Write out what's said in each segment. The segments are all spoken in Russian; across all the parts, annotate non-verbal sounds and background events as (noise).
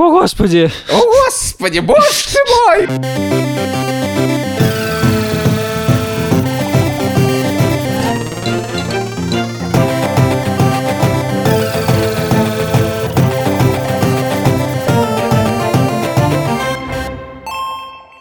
О, Господи! О, Господи, боже мой!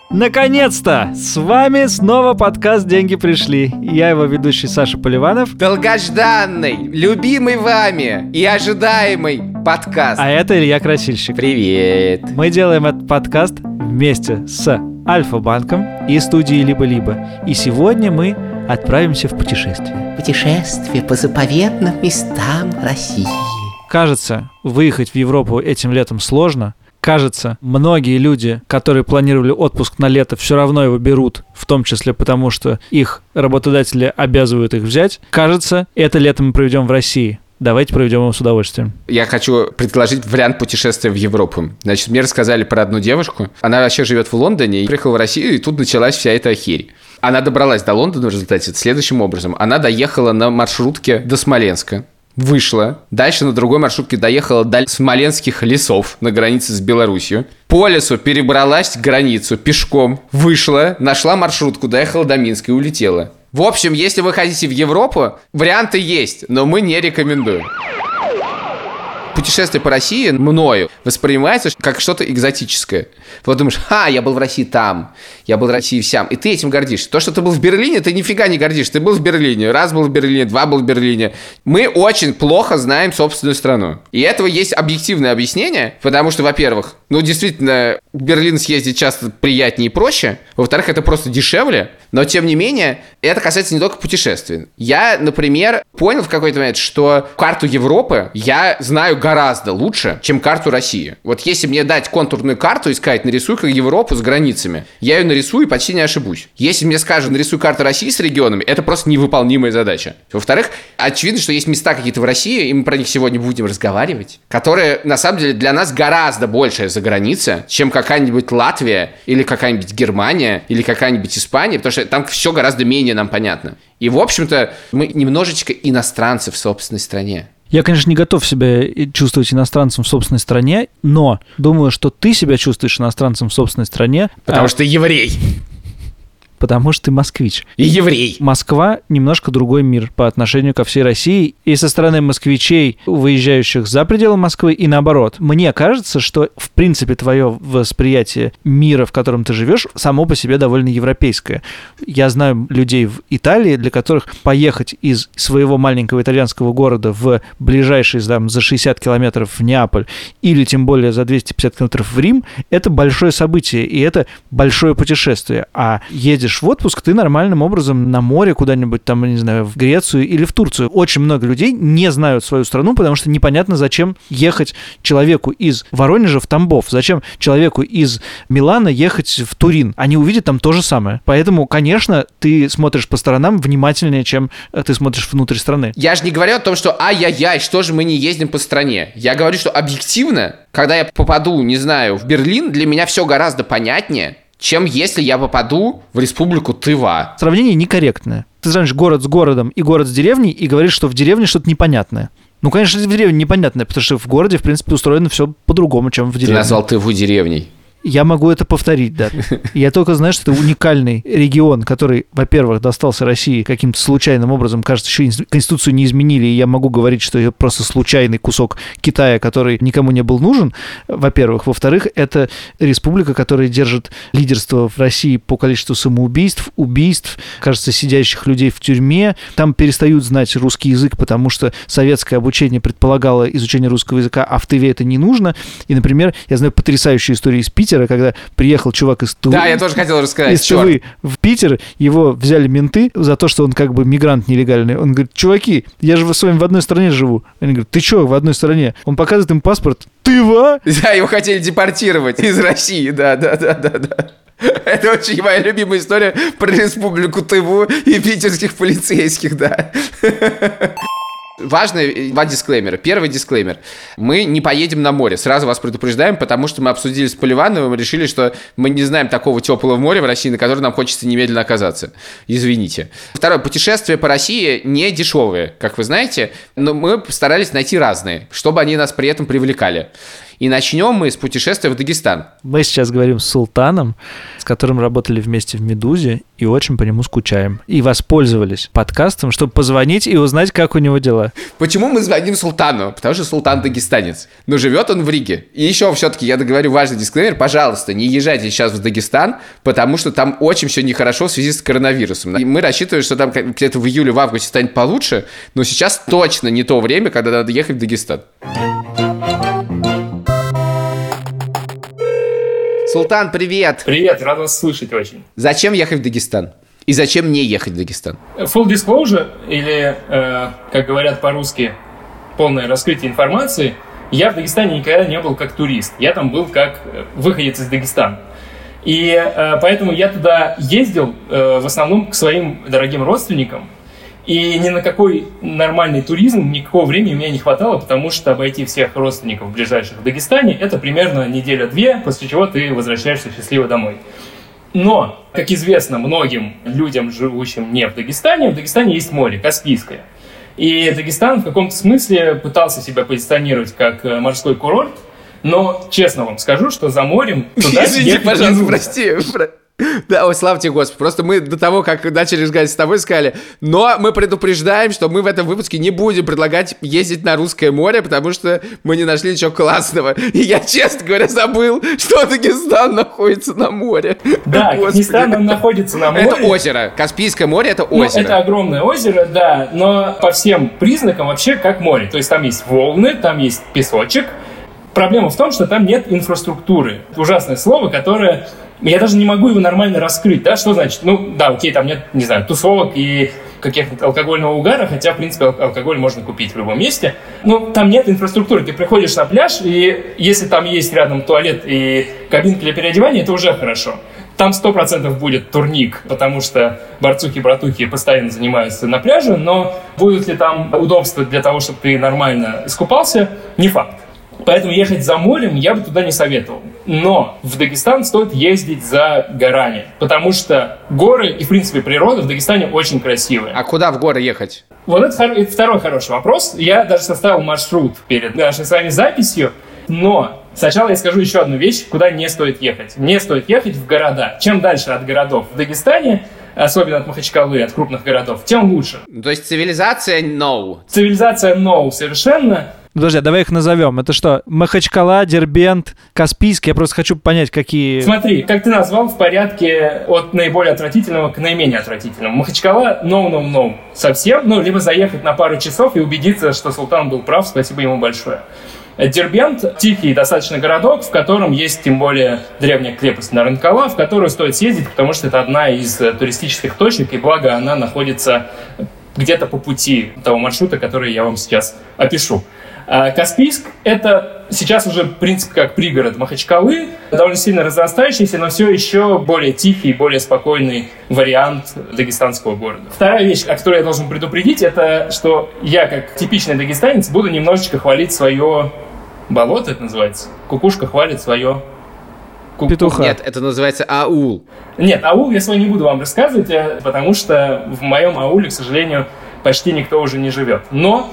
Наконец-то! С вами снова подкаст «Деньги пришли». Я его ведущий Саша Поливанов. Долгожданный, любимый вами и ожидаемый подкаст. А это Илья Красильщик. Привет. Мы делаем этот подкаст вместе с Альфа-банком и студией «Либо-либо». И сегодня мы отправимся в путешествие. Путешествие по заповедным местам России. Кажется, выехать в Европу этим летом сложно. Кажется, многие люди, которые планировали отпуск на лето, все равно его берут, в том числе потому, что их работодатели обязывают их взять. Кажется, это лето мы проведем в России. Давайте проведем его с удовольствием. Я хочу предложить вариант путешествия в Европу. Значит, мне рассказали про одну девушку. Она вообще живет в Лондоне, и приехала в Россию, и тут началась вся эта херь. Она добралась до Лондона в результате следующим образом. Она доехала на маршрутке до Смоленска вышла, дальше на другой маршрутке доехала до Смоленских лесов на границе с Беларусью, по лесу перебралась границу пешком, вышла, нашла маршрутку, доехала до Минска и улетела. В общем, если вы хотите в Европу, варианты есть, но мы не рекомендуем путешествие по России мною воспринимается как что-то экзотическое. Вот думаешь, ха, я был в России там, я был в России всем, и ты этим гордишься. То, что ты был в Берлине, ты нифига не гордишься. Ты был в Берлине, раз был в Берлине, два был в Берлине. Мы очень плохо знаем собственную страну. И этого есть объективное объяснение, потому что, во-первых, ну, действительно, в Берлин съездить часто приятнее и проще. Во-вторых, это просто дешевле. Но, тем не менее, это касается не только путешествий. Я, например, понял в какой-то момент, что карту Европы я знаю гораздо лучше, чем карту России. Вот если мне дать контурную карту и сказать, нарисуй-ка Европу с границами, я ее нарисую и почти не ошибусь. Если мне скажут, нарисуй карту России с регионами, это просто невыполнимая задача. Во-вторых, очевидно, что есть места какие-то в России, и мы про них сегодня будем разговаривать, которые, на самом деле, для нас гораздо большая за граница, чем какая-нибудь Латвия или какая-нибудь Германия или какая-нибудь Испания, потому что там все гораздо менее нам понятно. И, в общем-то, мы немножечко иностранцы в собственной стране. Я, конечно, не готов себя чувствовать иностранцем в собственной стране, но думаю, что ты себя чувствуешь иностранцем в собственной стране. Потому а... что ты еврей потому что ты москвич. И еврей. Москва немножко другой мир по отношению ко всей России. И со стороны москвичей, выезжающих за пределы Москвы, и наоборот. Мне кажется, что, в принципе, твое восприятие мира, в котором ты живешь, само по себе довольно европейское. Я знаю людей в Италии, для которых поехать из своего маленького итальянского города в ближайший там, за 60 километров в Неаполь или тем более за 250 километров в Рим, это большое событие, и это большое путешествие. А едешь едешь в отпуск, ты нормальным образом на море куда-нибудь там, не знаю, в Грецию или в Турцию. Очень много людей не знают свою страну, потому что непонятно, зачем ехать человеку из Воронежа в Тамбов, зачем человеку из Милана ехать в Турин. Они увидят там то же самое. Поэтому, конечно, ты смотришь по сторонам внимательнее, чем э, ты смотришь внутрь страны. Я же не говорю о том, что ай-яй-яй, что же мы не ездим по стране. Я говорю, что объективно, когда я попаду, не знаю, в Берлин, для меня все гораздо понятнее, чем если я попаду в республику Тыва. Сравнение некорректное. Ты сравнишь город с городом и город с деревней и говоришь, что в деревне что-то непонятное. Ну, конечно, в деревне непонятное, потому что в городе, в принципе, устроено все по-другому, чем в деревне. Ты назвал Тыву деревней. Я могу это повторить, да. (laughs) Я только знаю, что это уникальный регион, который, во-первых, достался России каким-то случайным образом. Кажется, еще Конституцию не изменили, и я могу говорить, что это просто случайный кусок Китая, который никому не был нужен, во-первых. Во-вторых, это республика, которая держит лидерство в России по количеству самоубийств, убийств, кажется, сидящих людей в тюрьме. Там перестают знать русский язык, потому что советское обучение предполагало изучение русского языка, а в ТВ это не нужно. И, например, я знаю потрясающую историю из Питера, Питера, когда приехал чувак из Тувы. Да, я тоже хотел рассказать. Из Тувы в Питер, его взяли менты за то, что он как бы мигрант нелегальный. Он говорит, чуваки, я же с вами в одной стране живу. Они говорят, ты что, в одной стране? Он показывает им паспорт. Тыва? Да, его хотели депортировать из России, да, да, да, да, да. Это очень моя любимая история про республику Тыву и питерских полицейских, да. Важные два дисклеймера. Первый дисклеймер. Мы не поедем на море. Сразу вас предупреждаем, потому что мы обсудили с Поливановым и решили, что мы не знаем такого теплого моря в России, на котором нам хочется немедленно оказаться. Извините. Второе. Путешествия по России не дешевые, как вы знаете, но мы постарались найти разные, чтобы они нас при этом привлекали. И начнем мы с путешествия в Дагестан. Мы сейчас говорим с Султаном, с которым работали вместе в «Медузе», и очень по нему скучаем. И воспользовались подкастом, чтобы позвонить и узнать, как у него дела. Почему мы звоним Султану? Потому что Султан дагестанец. Но живет он в Риге. И еще все-таки я договорю важный дисклеймер. Пожалуйста, не езжайте сейчас в Дагестан, потому что там очень все нехорошо в связи с коронавирусом. И мы рассчитываем, что там где-то в июле, в августе станет получше, но сейчас точно не то время, когда надо ехать в Дагестан. Султан, привет! Привет, рад вас слышать очень. Зачем ехать в Дагестан? И зачем не ехать в Дагестан? Full disclosure, или, э, как говорят по-русски, полное раскрытие информации, я в Дагестане никогда не был как турист. Я там был как э, выходец из Дагестана. И э, поэтому я туда ездил э, в основном к своим дорогим родственникам, и ни на какой нормальный туризм никакого времени у меня не хватало, потому что обойти всех родственников ближайших в Дагестане – это примерно неделя-две, после чего ты возвращаешься счастливо домой. Но, как известно многим людям, живущим не в Дагестане, в Дагестане есть море, Каспийское. И Дагестан в каком-то смысле пытался себя позиционировать как э, морской курорт, но честно вам скажу, что за морем туда Извините, пожалуйста, прости. (laughs) Да, ой, слава тебе, Господи. Просто мы до того, как начали разговаривать с тобой, сказали, но мы предупреждаем, что мы в этом выпуске не будем предлагать ездить на русское море, потому что мы не нашли ничего классного. И я, честно говоря, забыл, что Дагестан находится на море. (laughs) Да, Дагестан находится на море. Это озеро. Каспийское море — это ну, озеро. это огромное озеро, да, но по всем признакам вообще как море. То есть там есть волны, там есть песочек, Проблема в том, что там нет инфраструктуры. Ужасное слово, которое я даже не могу его нормально раскрыть, да, что значит? Ну, да, окей, там нет, не знаю, тусовок и каких-то алкогольного угара, хотя, в принципе, алкоголь можно купить в любом месте. Но там нет инфраструктуры. Ты приходишь на пляж, и если там есть рядом туалет и кабинка для переодевания, это уже хорошо. Там сто процентов будет турник, потому что борцухи-братухи постоянно занимаются на пляже, но будут ли там удобства для того, чтобы ты нормально искупался, не факт. Поэтому ехать за морем я бы туда не советовал. Но в Дагестан стоит ездить за горами, потому что горы и, в принципе, природа в Дагестане очень красивые. А куда в горы ехать? Вот это, это второй хороший вопрос. Я даже составил маршрут перед нашей с вами записью, но Сначала я скажу еще одну вещь, куда не стоит ехать. Не стоит ехать в города. Чем дальше от городов в Дагестане, особенно от Махачкалы, от крупных городов, тем лучше. То есть цивилизация no. Цивилизация no совершенно. Подожди, а давай их назовем. Это что? Махачкала, Дербент, Каспийский. Я просто хочу понять, какие... Смотри, как ты назвал в порядке от наиболее отвратительного к наименее отвратительному. Махачкала no-no-no совсем, ну, либо заехать на пару часов и убедиться, что Султан был прав, спасибо ему большое. Дербент – тихий достаточно городок, в котором есть тем более древняя крепость Нарынкала, в которую стоит съездить, потому что это одна из туристических точек, и благо она находится где-то по пути того маршрута, который я вам сейчас опишу. А Каспийск — это сейчас уже, в принципе, как пригород Махачкалы, довольно сильно разрастающийся, но все еще более тихий, более спокойный вариант дагестанского города. Вторая вещь, о которой я должен предупредить, это что я, как типичный дагестанец, буду немножечко хвалить свое болото, это называется. Кукушка хвалит свое Ку- Петуха. Нет, это называется аул. Нет, аул я свой не буду вам рассказывать, э, потому что в моем ауле, к сожалению, почти никто уже не живет. Но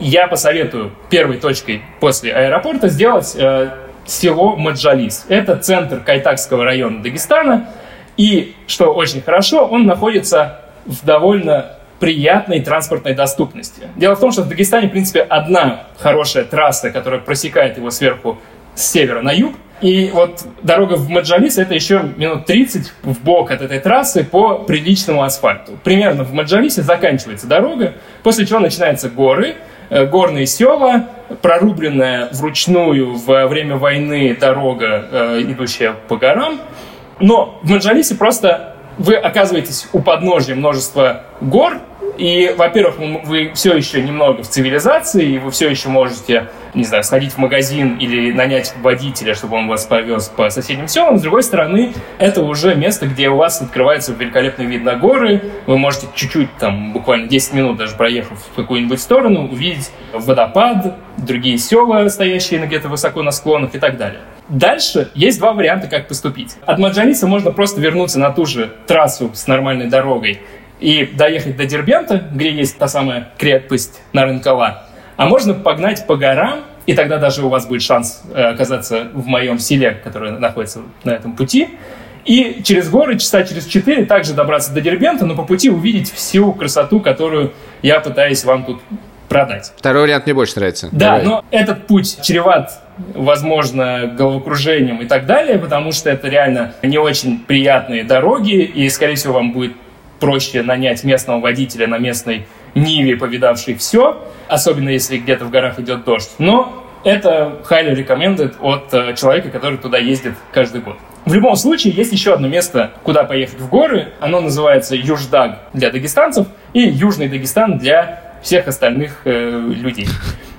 я посоветую первой точкой после аэропорта сделать э, село Маджалис. Это центр Кайтакского района Дагестана. И, что очень хорошо, он находится в довольно приятной транспортной доступности. Дело в том, что в Дагестане, в принципе, одна хорошая трасса, которая просекает его сверху с севера на юг. И вот дорога в Маджалис это еще минут 30 в бок от этой трассы по приличному асфальту. Примерно в Маджалисе заканчивается дорога, после чего начинаются горы, горные села, прорубленная вручную во время войны дорога, э, идущая по горам. Но в Маджалисе просто вы оказываетесь у подножия множества гор, и, во-первых, вы все еще немного в цивилизации, и вы все еще можете, не знаю, сходить в магазин или нанять водителя, чтобы он вас повез по соседним селам. С другой стороны, это уже место, где у вас открывается великолепный вид на горы. Вы можете чуть-чуть, там, буквально 10 минут даже проехав в какую-нибудь сторону, увидеть водопад, другие села, стоящие где-то высоко на склонах и так далее. Дальше есть два варианта, как поступить. От Маджалиса можно просто вернуться на ту же трассу с нормальной дорогой и доехать до Дербента, где есть та самая крепость Нарынкала, а можно погнать по горам и тогда даже у вас будет шанс э, оказаться в моем селе, который находится на этом пути. И через горы, часа через четыре, также добраться до Дербента, но по пути увидеть всю красоту, которую я пытаюсь вам тут продать. Второй вариант мне больше нравится. Да, Давай. но этот путь чреват, возможно, головокружением и так далее, потому что это реально не очень приятные дороги, и, скорее всего, вам будет проще нанять местного водителя на местной Ниве, повидавший все, особенно если где-то в горах идет дождь. Но это highly recommended от э, человека, который туда ездит каждый год. В любом случае, есть еще одно место, куда поехать в горы. Оно называется Юждаг для дагестанцев и Южный Дагестан для всех остальных э, людей.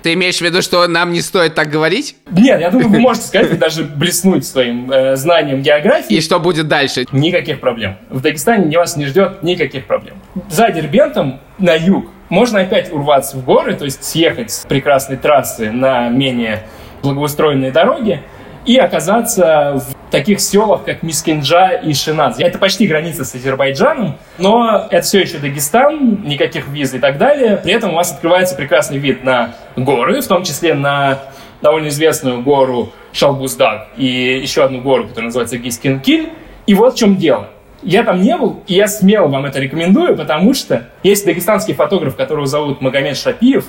Ты имеешь в виду, что нам не стоит так говорить? Нет, я думаю, вы можете сказать и даже блеснуть своим э, знанием географии. И что будет дальше? Никаких проблем. В Дагестане вас не ждет никаких проблем. За Дербентом на юг можно опять урваться в горы, то есть съехать с прекрасной трассы на менее благоустроенные дороги и оказаться в таких селах, как Мискинджа и Шиназ. Это почти граница с Азербайджаном, но это все еще Дагестан, никаких виз и так далее. При этом у вас открывается прекрасный вид на горы, в том числе на довольно известную гору Шалбуздаг и еще одну гору, которая называется Гискинкиль. И вот в чем дело. Я там не был, и я смело вам это рекомендую, потому что есть дагестанский фотограф, которого зовут Магомед Шапиев,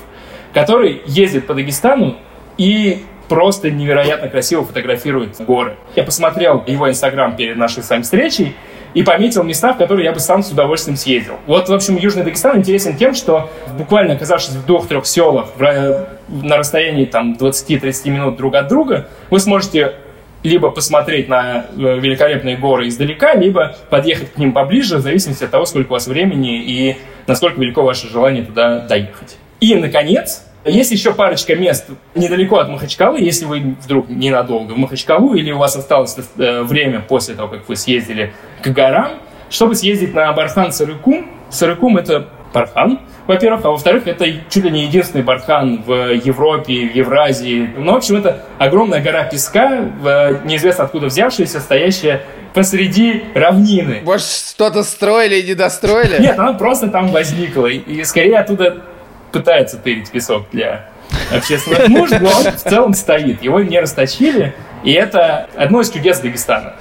который ездит по Дагестану и просто невероятно красиво фотографирует горы. Я посмотрел его инстаграм перед нашей с вами встречей и пометил места, в которые я бы сам с удовольствием съездил. Вот, в общем, Южный Дагестан интересен тем, что буквально оказавшись в двух-трех селах в, на расстоянии там 20-30 минут друг от друга, вы сможете либо посмотреть на э, великолепные горы издалека, либо подъехать к ним поближе, в зависимости от того, сколько у вас времени и насколько велико ваше желание туда доехать. И, наконец, есть еще парочка мест недалеко от Махачкалы, если вы вдруг ненадолго в Махачкалу, или у вас осталось э, время после того, как вы съездили к горам, чтобы съездить на Бархан-Сарыкум. Сарыкум — это Бархан, во-первых, а во-вторых, это чуть ли не единственный бархан в Европе, в Евразии. Ну, в общем, это огромная гора песка, неизвестно откуда взявшаяся, стоящая посреди равнины. Может, что-то строили и не достроили? Нет, она просто там возникла. И скорее оттуда пытается тырить песок для общественных нужд, но он в целом стоит. Его не расточили, и это одно из чудес Дагестана.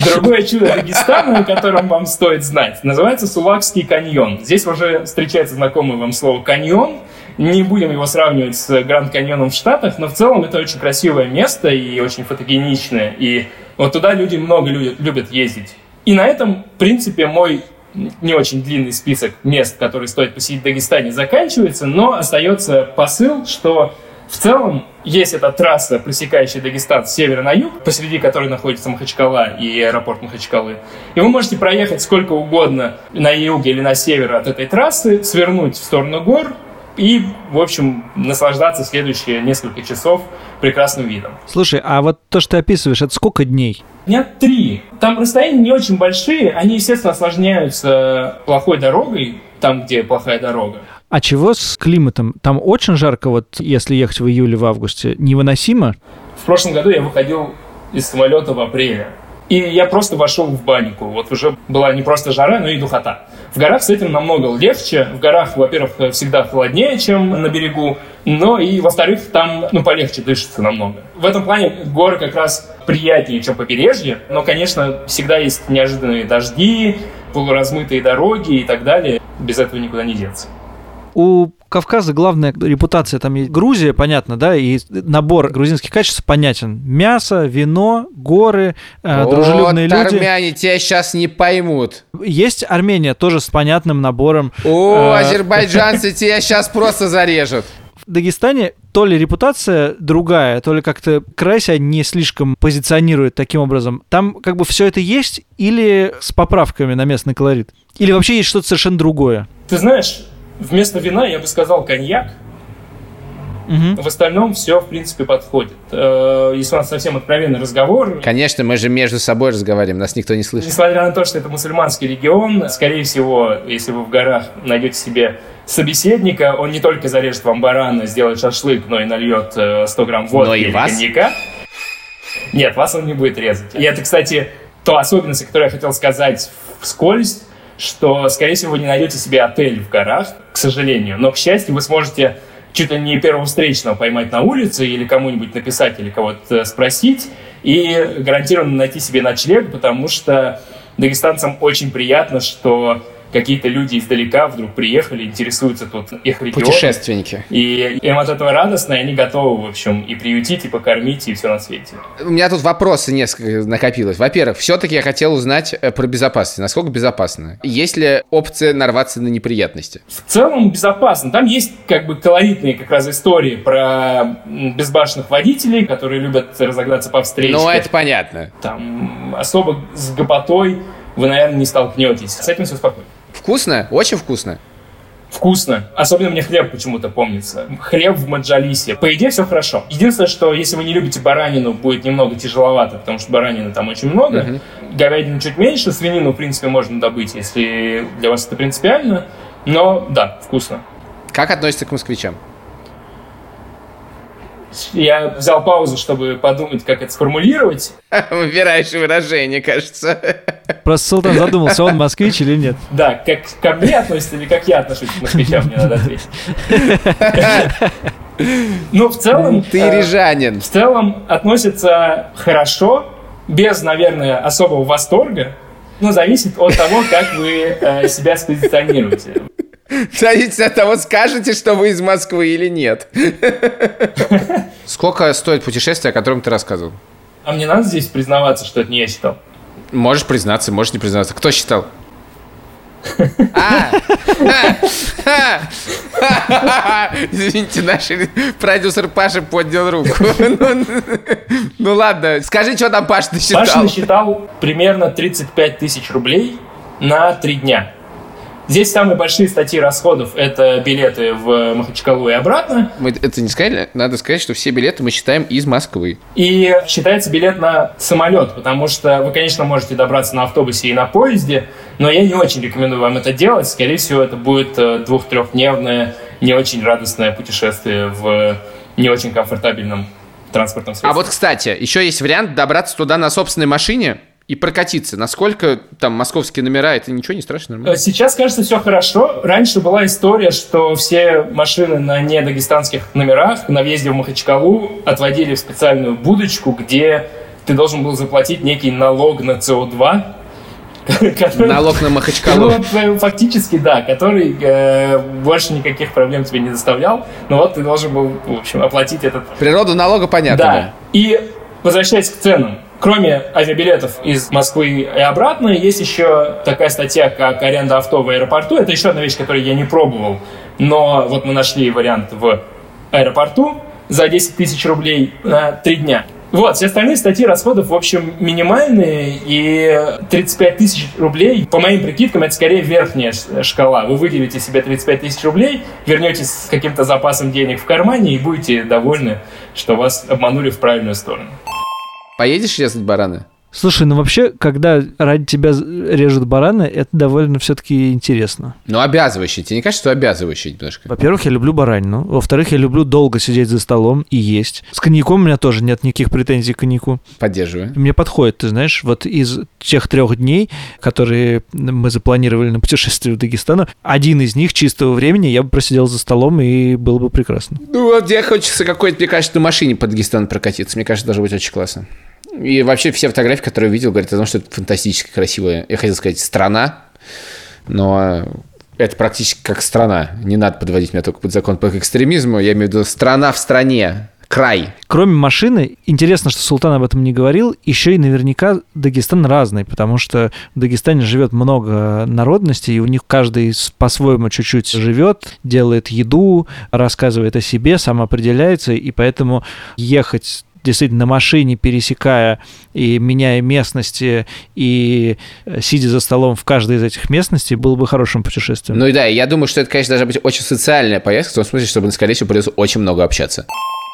Другое чудо Дагестана, о котором вам стоит знать, называется Сулакский каньон. Здесь уже встречается знакомое вам слово «каньон». Не будем его сравнивать с Гранд Каньоном в Штатах, но в целом это очень красивое место и очень фотогеничное. И вот туда люди много любят, любят ездить. И на этом, в принципе, мой не очень длинный список мест, которые стоит посетить в Дагестане, заканчивается, но остается посыл, что в целом есть эта трасса, пресекающая Дагестан с севера на юг, посреди которой находится Махачкала и аэропорт Махачкалы. И вы можете проехать сколько угодно на юг или на север от этой трассы, свернуть в сторону гор, и, в общем, наслаждаться следующие несколько часов прекрасным видом. Слушай, а вот то, что ты описываешь, это сколько дней? Дня три. Там расстояния не очень большие, они, естественно, осложняются плохой дорогой, там, где плохая дорога. А чего с климатом? Там очень жарко, вот если ехать в июле, в августе. Невыносимо? В прошлом году я выходил из самолета в апреле. И я просто вошел в банику. Вот уже была не просто жара, но и духота. В горах с этим намного легче. В горах, во-первых, всегда холоднее, чем на берегу. Но и, во-вторых, там ну, полегче дышится намного. В этом плане горы как раз приятнее, чем побережье. Но, конечно, всегда есть неожиданные дожди, полуразмытые дороги и так далее. Без этого никуда не деться. У Кавказа главная репутация, там есть Грузия, понятно, да, и набор грузинских качеств понятен. Мясо, вино, горы, э, дружелюбные вот, люди. армяне тебя сейчас не поймут. Есть Армения тоже с понятным набором. О, э, азербайджанцы (laughs) тебя сейчас просто зарежут. В Дагестане то ли репутация другая, то ли как-то край себя не слишком позиционирует таким образом. Там как бы все это есть или с поправками на местный колорит? Или вообще есть что-то совершенно другое? Ты знаешь, Вместо вина я бы сказал коньяк. Угу. В остальном все, в принципе, подходит. Э, если у нас совсем откровенный разговор... Конечно, мы же между собой разговариваем, нас никто не слышит. Несмотря на то, что это мусульманский регион, скорее всего, если вы в горах найдете себе собеседника, он не только зарежет вам барана, сделает шашлык, но и нальет 100 э, грамм водки но и или вас? коньяка. Нет, вас он не будет резать. И это, кстати, то особенность, которую я хотел сказать вскользь, что, скорее всего, вы не найдете себе отель в горах, к сожалению. Но, к счастью, вы сможете чуть ли не первого встречного поймать на улице или кому-нибудь написать или кого-то спросить и гарантированно найти себе ночлег, потому что дагестанцам очень приятно, что какие-то люди издалека вдруг приехали, интересуются тут их регионом. Путешественники. И им от этого радостно, и они готовы, в общем, и приютить, и покормить, и все на свете. У меня тут вопросы несколько накопилось. Во-первых, все-таки я хотел узнать э, про безопасность. Насколько безопасно? Есть ли опция нарваться на неприятности? В целом безопасно. Там есть как бы колоритные как раз истории про безбашенных водителей, которые любят разогнаться по встречке. Ну, это понятно. Там особо с гопотой вы, наверное, не столкнетесь. С этим все спокойно. Вкусно? Очень вкусно. Вкусно. Особенно мне хлеб почему-то помнится. Хлеб в Маджалисе. По идее, все хорошо. Единственное, что если вы не любите баранину, будет немного тяжеловато, потому что баранины там очень много. Мгм. Говядины чуть меньше, свинину, в принципе, можно добыть, если для вас это принципиально. Но да, вкусно. Как относится к москвичам? Я взял паузу, чтобы подумать, как это сформулировать. (laughs) Выбираешь выражение, кажется. (laughs) Просто Султан задумался, он москвич или нет. Да, как ко мне относится или как я отношусь к москвичам, мне надо ответить. (laughs) Ну, в целом... Ты э, рижанин. В целом относится хорошо, без, наверное, особого восторга. Ну, зависит от того, как вы э, себя спозиционируете. Зависит от того, скажете, что вы из Москвы или нет. Сколько стоит путешествие, о котором ты рассказывал? А мне надо здесь признаваться, что это не я считал. Можешь признаться, можешь не признаться. Кто считал? А! Извините, наш продюсер Паша поднял руку. Ну, Ну ладно, скажи, что там Паша Паша насчитал. насчитал примерно 35 тысяч рублей на три дня. Здесь самые большие статьи расходов – это билеты в Махачкалу и обратно. Мы это не сказали? Надо сказать, что все билеты мы считаем из Москвы. И считается билет на самолет, потому что вы, конечно, можете добраться на автобусе и на поезде, но я не очень рекомендую вам это делать. Скорее всего, это будет э, двух-трехдневное, не очень радостное путешествие в не очень комфортабельном транспортном средстве. А вот, кстати, еще есть вариант добраться туда на собственной машине и прокатиться. Насколько там московские номера, это ничего не страшно? нормально? Э, Сейчас, кажется, все хорошо. Раньше была история, что все машины на недагестанских номерах на въезде в Махачкалу отводили в специальную будочку, где ты должен был заплатить некий налог на СО2. (laughs) который- Налог на Ну, Махачкалу. вот, э, фактически, да, который э, больше никаких проблем тебе не доставлял. Но вот ты должен был, в общем, оплатить этот Природу налога понятно, да. да. И возвращаясь к ценам, кроме авиабилетов из Москвы и обратно, есть еще такая статья, как аренда авто в аэропорту. Это еще одна вещь, которую я не пробовал. Но вот мы нашли вариант в аэропорту за 10 тысяч рублей на 3 дня. Вот, все остальные статьи расходов, в общем, минимальные, и 35 тысяч рублей, по моим прикидкам, это скорее верхняя шкала. Вы выделите себе 35 тысяч рублей, вернетесь с каким-то запасом денег в кармане и будете довольны, что вас обманули в правильную сторону. Поедешь резать бараны? Слушай, ну вообще, когда ради тебя режут бараны, это довольно все-таки интересно. Ну, обязывающий. Тебе не кажется, что обязывающий немножко? Во-первых, я люблю баранину. Во-вторых, я люблю долго сидеть за столом и есть. С коньяком у меня тоже нет никаких претензий к коньяку. Поддерживаю. Мне подходит, ты знаешь, вот из тех трех дней, которые мы запланировали на путешествие в Дагестан, один из них чистого времени я бы просидел за столом и было бы прекрасно. Ну, вот мне хочется какой-то, мне кажется, на машине по Дагестану прокатиться. Мне кажется, должно быть очень классно. И вообще все фотографии, которые я видел, говорят о том, что это фантастически красивая, я хотел сказать, страна, но это практически как страна. Не надо подводить меня только под закон по экстремизму. Я имею в виду страна в стране, край. Кроме машины, интересно, что Султан об этом не говорил, еще и наверняка Дагестан разный, потому что в Дагестане живет много народностей, и у них каждый по-своему чуть-чуть живет, делает еду, рассказывает о себе, сам определяется, и поэтому ехать действительно на машине, пересекая и меняя местности, и э, сидя за столом в каждой из этих местностей, было бы хорошим путешествием. Ну и да, я думаю, что это, конечно, должна быть очень социальная поездка, в том смысле, чтобы, скорее всего, придется очень много общаться.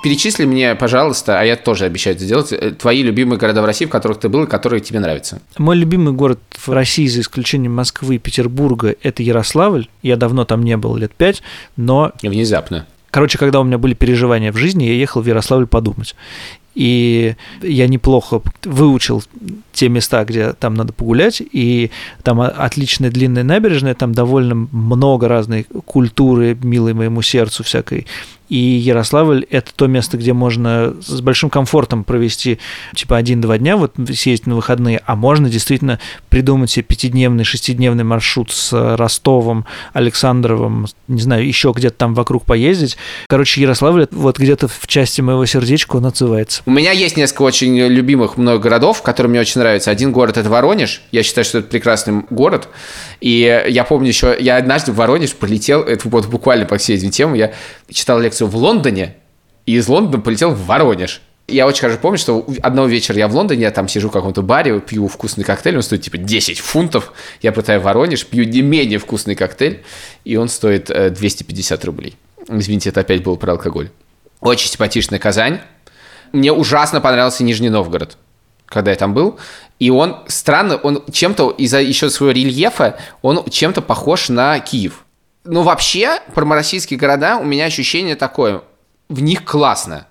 Перечисли мне, пожалуйста, а я тоже обещаю это сделать, э, твои любимые города в России, в которых ты был и которые тебе нравятся. Мой любимый город в России, за исключением Москвы и Петербурга, это Ярославль. Я давно там не был, лет пять, но Внезапно. Короче, когда у меня были переживания в жизни, я ехал в Ярославль подумать. И я неплохо выучил те места, где там надо погулять, и там отличная длинная набережная, там довольно много разной культуры, милой моему сердцу всякой и Ярославль – это то место, где можно с большим комфортом провести типа один-два дня, вот съездить на выходные, а можно действительно придумать себе пятидневный, шестидневный маршрут с Ростовом, Александровым, не знаю, еще где-то там вокруг поездить. Короче, Ярославль вот где-то в части моего сердечка он отзывается. У меня есть несколько очень любимых много городов, которые мне очень нравятся. Один город – это Воронеж. Я считаю, что это прекрасный город. И я помню еще, я однажды в Воронеж полетел, это вот буквально по всей этой теме, я читал лекцию в Лондоне, и из Лондона полетел в Воронеж. Я очень хорошо помню, что одного вечера я в Лондоне, я там сижу в каком-то баре, пью вкусный коктейль, он стоит типа 10 фунтов. Я прилетаю в Воронеж, пью не менее вкусный коктейль, и он стоит 250 э, рублей. Извините, это опять был про алкоголь. Очень симпатичная Казань. Мне ужасно понравился Нижний Новгород, когда я там был. И он странно, он чем-то из-за еще своего рельефа, он чем-то похож на Киев. Но вообще, про российские города у меня ощущение такое. В них классно.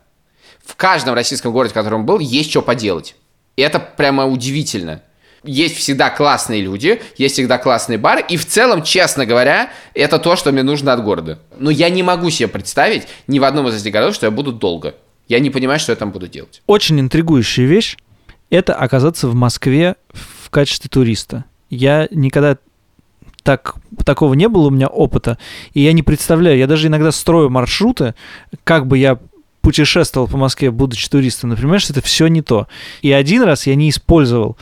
В каждом российском городе, в котором был, есть что поделать. И это прямо удивительно. Есть всегда классные люди, есть всегда классные бары, и в целом, честно говоря, это то, что мне нужно от города. Но я не могу себе представить ни в одном из этих городов, что я буду долго. Я не понимаю, что я там буду делать. Очень интригующая вещь – это оказаться в Москве в качестве туриста. Я никогда так, такого не было у меня опыта, и я не представляю, я даже иногда строю маршруты, как бы я путешествовал по Москве, будучи туристом, например, что это все не то. И один раз я не использовал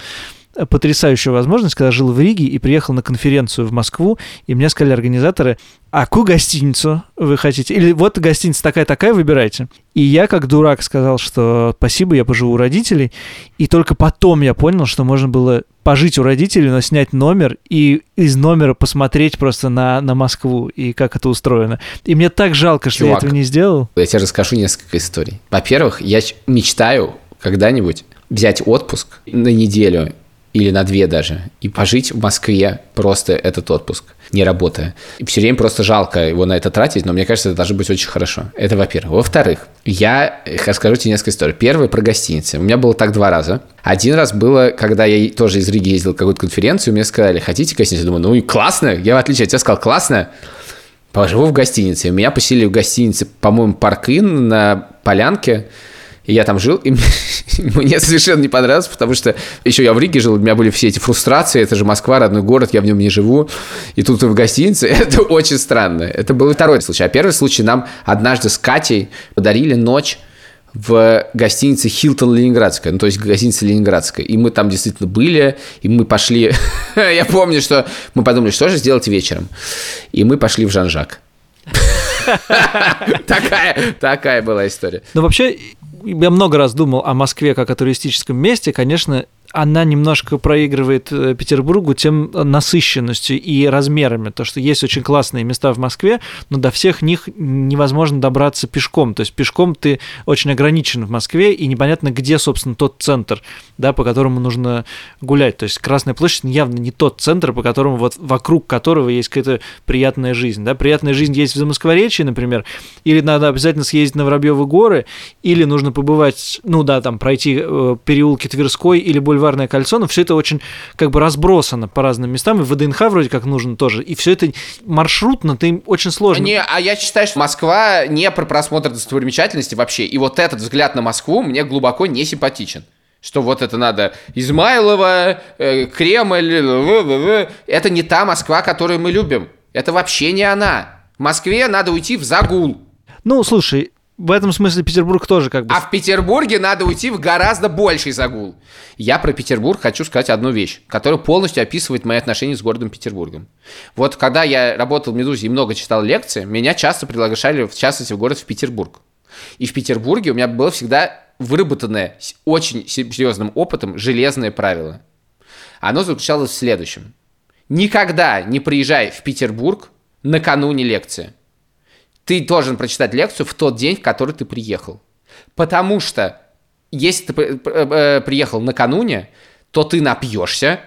потрясающую возможность, когда жил в Риге и приехал на конференцию в Москву, и мне сказали организаторы, а какую гостиницу вы хотите? Или вот гостиница такая-такая, выбирайте. И я, как дурак, сказал, что спасибо, я поживу у родителей. И только потом я понял, что можно было пожить у родителей, но снять номер и из номера посмотреть просто на, на Москву и как это устроено. И мне так жалко, что Чувак, я этого не сделал. Я тебе расскажу несколько историй. Во-первых, я мечтаю когда-нибудь взять отпуск на неделю или на две даже, и пожить в Москве просто этот отпуск, не работая. И все время просто жалко его на это тратить, но мне кажется, это должно быть очень хорошо. Это во-первых. Во-вторых, я расскажу тебе несколько историй. Первый про гостиницы. У меня было так два раза. Один раз было, когда я тоже из Риги ездил в какую-то конференцию, мне сказали, хотите гостиницу? Я думаю, ну и классно. Я, в отличие от тебя, сказал, классно. Поживу в гостинице. Меня поселили в гостинице, по-моему, Park Inn на Полянке. И я там жил, и (laughs) мне совершенно не понравилось, потому что еще я в Риге жил, у меня были все эти фрустрации, это же Москва, родной город, я в нем не живу, и тут в гостинице, (laughs) это очень странно. Это был второй случай. А первый случай нам однажды с Катей подарили ночь в гостинице Хилтон Ленинградская, ну, то есть гостиница Ленинградская. И мы там действительно были, и мы пошли... (laughs) Я помню, что мы подумали, что же сделать вечером. И мы пошли в Жан-Жак. Такая, такая была история. Ну, вообще, я много раз думал о Москве как о туристическом месте. Конечно, она немножко проигрывает э, Петербургу тем насыщенностью и размерами. То, что есть очень классные места в Москве, но до всех них невозможно добраться пешком. То есть пешком ты очень ограничен в Москве, и непонятно, где, собственно, тот центр, да, по которому нужно гулять. То есть Красная площадь явно не тот центр, по которому вот вокруг которого есть какая-то приятная жизнь. Да? Приятная жизнь есть в Замоскворечье, например, или надо обязательно съездить на Воробьевы горы, или нужно побывать, ну да, там пройти э, переулки Тверской или бульвар бульварное кольцо, но все это очень как бы разбросано по разным местам, и ВДНХ вроде как нужно тоже, и все это маршрутно, ты очень сложно. Не, а я считаю, что Москва не про просмотр достопримечательности вообще, и вот этот взгляд на Москву мне глубоко не симпатичен что вот это надо Измайлова, э, Кремль, это не та Москва, которую мы любим. Это вообще не она. В Москве надо уйти в загул. Ну, слушай, в этом смысле Петербург тоже как бы... А в Петербурге надо уйти в гораздо больший загул. Я про Петербург хочу сказать одну вещь, которая полностью описывает мои отношения с городом Петербургом. Вот когда я работал в «Медузе» и много читал лекции, меня часто приглашали, в частности, в город в Петербург. И в Петербурге у меня было всегда выработанное очень серьезным опытом железное правило. Оно заключалось в следующем. Никогда не приезжай в Петербург накануне лекции ты должен прочитать лекцию в тот день, в который ты приехал. Потому что если ты э, приехал накануне, то ты напьешься,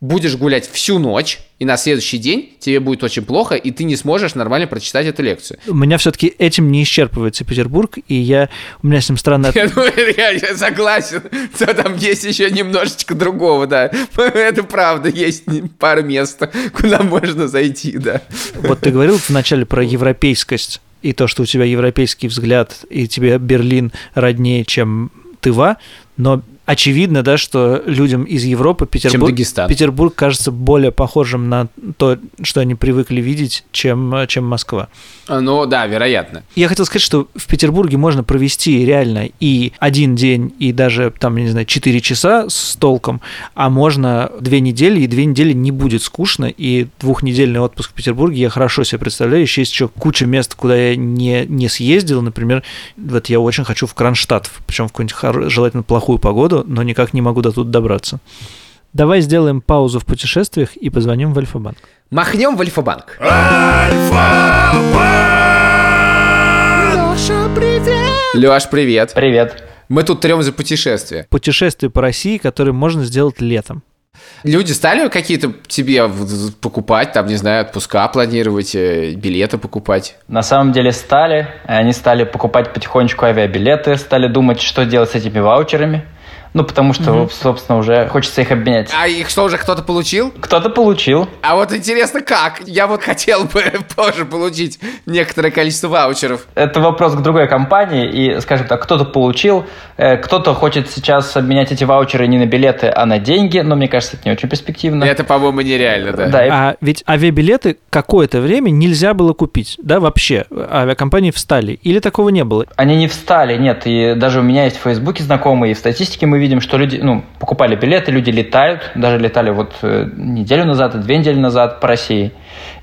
будешь гулять всю ночь, и на следующий день тебе будет очень плохо, и ты не сможешь нормально прочитать эту лекцию. У меня все-таки этим не исчерпывается Петербург, и я, у меня с ним странно... (laughs) Я, ну, (laughs) я, я согласен, что там есть еще немножечко другого, да. (laughs) Это правда, есть пара мест, куда можно зайти, да. Вот ты говорил вначале про европейскость, и то, что у тебя европейский взгляд, и тебе Берлин роднее, чем Тыва, но очевидно, да, что людям из Европы Петербург, Петербург кажется более похожим на то, что они привыкли видеть, чем, чем Москва. Ну да, вероятно. Я хотел сказать, что в Петербурге можно провести реально и один день, и даже там, не знаю, 4 часа с толком, а можно две недели, и две недели не будет скучно, и двухнедельный отпуск в Петербурге я хорошо себе представляю. Еще есть еще куча мест, куда я не, не съездил, например, вот я очень хочу в Кронштадт, причем в какую-нибудь желательно плохую погоду, но никак не могу до тут добраться. Давай сделаем паузу в путешествиях и позвоним в Альфа-банк. Махнем в Альфа-банк. Леша, привет! Леш, привет. Привет. Мы тут трем за путешествие. Путешествие по России, которые можно сделать летом. Люди стали какие-то тебе покупать, там, не знаю, отпуска планировать, э, билеты покупать? На самом деле стали. Они стали покупать потихонечку авиабилеты, стали думать, что делать с этими ваучерами. Ну, потому что, угу. собственно, уже хочется их обменять. А их что, уже кто-то получил? Кто-то получил. А вот интересно, как? Я вот хотел бы (laughs) тоже получить некоторое количество ваучеров. Это вопрос к другой компании, и, скажем так, кто-то получил, э, кто-то хочет сейчас обменять эти ваучеры не на билеты, а на деньги, но мне кажется, это не очень перспективно. Это, по-моему, нереально, да. да и... А ведь авиабилеты какое-то время нельзя было купить, да, вообще? Авиакомпании встали, или такого не было? Они не встали, нет, и даже у меня есть в Фейсбуке знакомые, и в статистике мы видим, что люди, ну, покупали билеты, люди летают, даже летали вот э, неделю назад и две недели назад по России.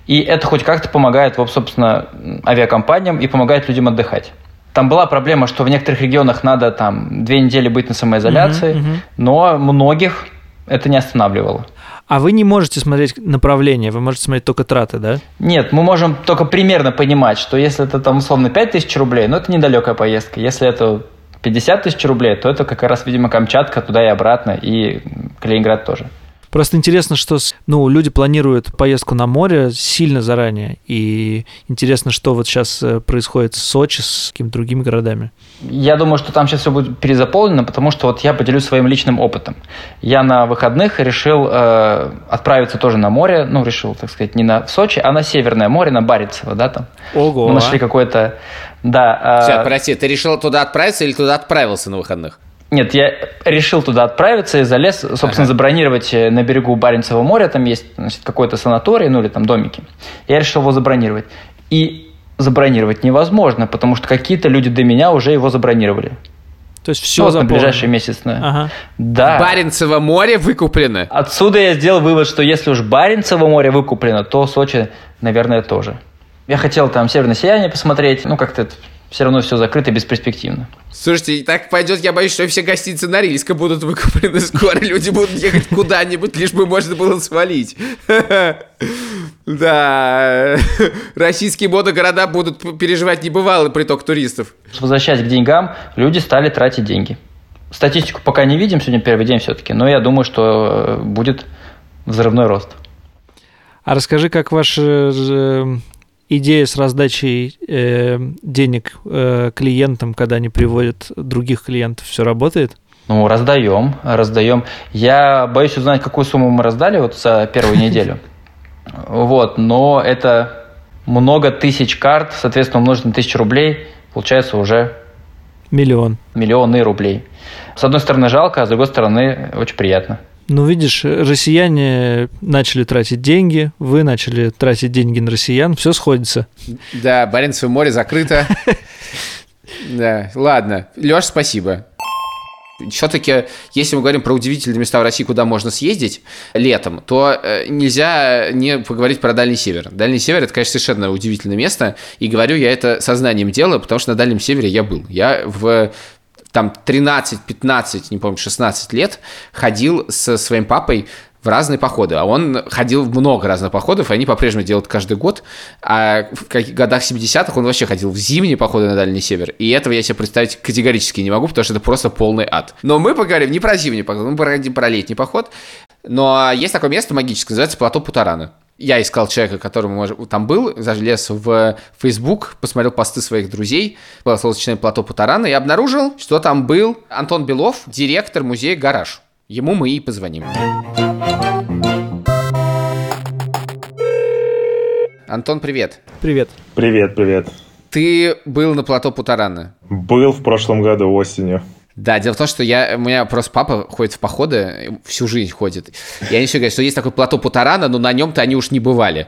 И это хоть как-то помогает, вот, собственно, авиакомпаниям и помогает людям отдыхать. Там была проблема, что в некоторых регионах надо там две недели быть на самоизоляции, угу, угу. но многих это не останавливало. А вы не можете смотреть направление, вы можете смотреть только траты, да? Нет, мы можем только примерно понимать, что если это там условно 5000 рублей, ну это недалекая поездка. Если это 50 тысяч рублей, то это как раз, видимо, Камчатка туда и обратно, и Калининград тоже. Просто интересно, что ну, люди планируют поездку на море сильно заранее. И интересно, что вот сейчас э, происходит с Сочи, с какими-то другими городами. Я думаю, что там сейчас все будет перезаполнено, потому что вот я поделюсь своим личным опытом. Я на выходных решил э, отправиться тоже на море. Ну, решил, так сказать, не на Сочи, а на Северное море, на Баренцево, да, там. Ого. Мы нашли какое-то... Да. Э... Все, прости, ты решил туда отправиться или туда отправился на выходных? Нет, я решил туда отправиться и залез, собственно, ага. забронировать э, на берегу Баренцева моря, там есть значит, какой-то санаторий, ну или там домики. Я решил его забронировать. И забронировать невозможно, потому что какие-то люди до меня уже его забронировали. То есть все ну, на ближайший месяц. Ага. Да. Баренцево море выкуплено. Отсюда я сделал вывод, что если уж Баренцево море выкуплено, то Сочи, наверное, тоже. Я хотел там северное сияние посмотреть, ну как-то все равно все закрыто бесперспективно. Слушайте, так пойдет, я боюсь, что все гостиницы на Рильска будут выкуплены (laughs) скоро. Люди будут ехать куда-нибудь, лишь бы можно было свалить. (laughs) Да, российские мотогорода будут переживать небывалый приток туристов. Возвращаясь к деньгам, люди стали тратить деньги. Статистику пока не видим, сегодня первый день все-таки, но я думаю, что э, будет взрывной рост. А расскажи, как ваш э, идея с раздачей э, денег э, клиентам, когда они приводят других клиентов, все работает? Ну, раздаем, раздаем. Я боюсь узнать, какую сумму мы раздали вот за первую неделю. (laughs) Вот, но это много тысяч карт, соответственно, умножить на тысячу рублей, получается уже... Миллион. Миллионы рублей. С одной стороны жалко, а с другой стороны очень приятно. Ну, видишь, россияне начали тратить деньги, вы начали тратить деньги на россиян, все сходится. Да, Баренцево море закрыто. (laughs) Да, ладно. Леш, спасибо. Все-таки, если мы говорим про удивительные места в России, куда можно съездить летом, то э, нельзя не поговорить про Дальний Север. Дальний Север – это, конечно, совершенно удивительное место, и говорю я это сознанием дела, потому что на Дальнем Севере я был. Я в там 13, 15, не помню, 16 лет ходил со своим папой в разные походы. А он ходил в много разных походов, и они по-прежнему делают каждый год. А в годах 70-х он вообще ходил в зимние походы на Дальний Север. И этого я себе представить категорически не могу, потому что это просто полный ад. Но мы поговорим не про зимний поход, мы поговорим про летний поход. Но есть такое место магическое, называется плато Путарана. Я искал человека, который может, там был, залез в Facebook, посмотрел посты своих друзей, было солнечное плато Путарана, и обнаружил, что там был Антон Белов, директор музея «Гараж». Ему мы и позвоним. Антон, привет. Привет. Привет, привет. Ты был на плато Путарана? Был в прошлом году осенью. Да, дело в том, что я, у меня просто папа ходит в походы, всю жизнь ходит. И они все говорят, что есть такое плато Путарана, но на нем-то они уж не бывали.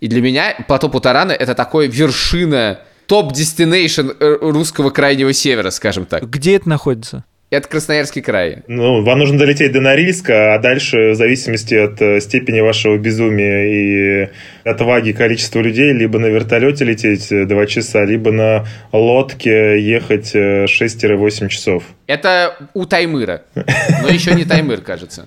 И для меня плато Путорана это такое вершина, top destination русского крайнего севера, скажем так. Где это находится? Это Красноярский край. Ну, вам нужно долететь до Норильска, а дальше, в зависимости от э, степени вашего безумия и отваги количества людей, либо на вертолете лететь э, 2 часа, либо на лодке ехать э, 6-8 часов. Это у Таймыра. Но еще не Таймыр, кажется.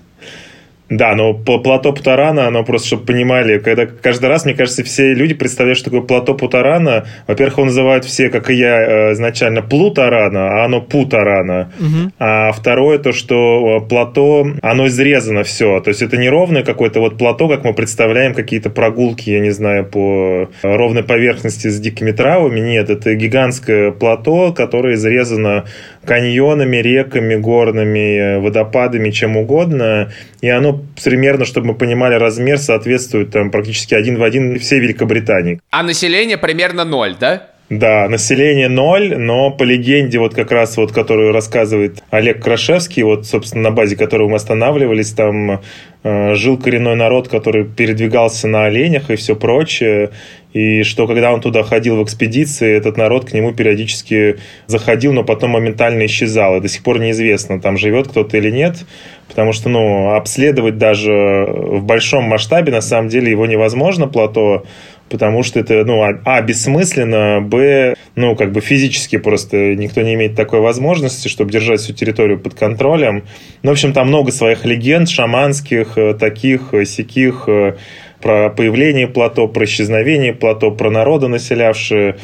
Да, но плато Путарана, оно просто, чтобы понимали, когда каждый раз, мне кажется, все люди представляют, что такое плато Путарана. Во-первых, его называют все, как и я, э, изначально Плутарана, а оно Путарана. Мгм. А второе, то, что э, плато, оно изрезано все. То есть это не ровное какое-то вот плато, как мы представляем какие-то прогулки, я не знаю, по э, ровной поверхности с дикими травами. Нет, это гигантское плато, которое изрезано каньонами, реками, горными, э, водопадами, чем угодно. И оно примерно, чтобы мы понимали размер, соответствует там практически один в один всей Великобритании. А население примерно ноль, да? Да, население ноль, но по легенде, вот как раз вот, которую рассказывает Олег Крашевский, вот, собственно, на базе которого мы останавливались, там э, жил коренной народ, который передвигался на оленях и все прочее, и что когда он туда ходил в экспедиции, этот народ к нему периодически заходил, но потом моментально исчезал, и до сих пор неизвестно, там живет кто-то или нет, потому что, ну, обследовать даже в большом масштабе, на самом деле, его невозможно, плато, потому что это, ну, а, а, бессмысленно, б, ну, как бы физически просто никто не имеет такой возможности, чтобы держать всю территорию под контролем. Ну, в общем, там много своих легенд шаманских, э, таких, э, сяких, э, про появление плато, про исчезновение плато, про народы, населявшие.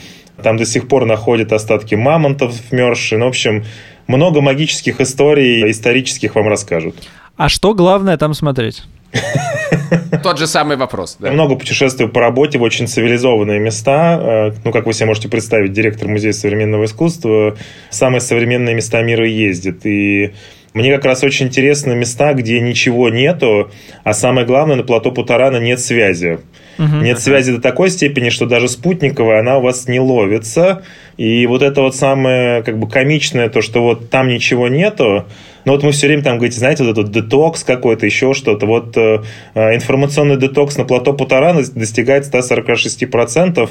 Там до сих пор находят остатки мамонтов вмерзшие. Ну, в общем, много магических историй исторических вам расскажут. А что главное там смотреть? (laughs) Тот же самый вопрос. Я Да. много путешествую по работе в очень цивилизованные места. Э, Ну, как вы себе можете представить, директор Музея современного искусства в самые современные места мира ездит. И мне как раз очень интересны места, где ничего нету, а самое главное, на плато Путарана нет связи. Мгм. Нет связи до такой степени, что даже спутниковая, она у вас не ловится. И вот это вот самое как бы комичное, то, что вот там ничего нету, но вот мы все время там говорите, знаете, вот этот детокс какой-то, еще что-то. Вот э, э, информационный детокс на плато Путарана достигает 146%.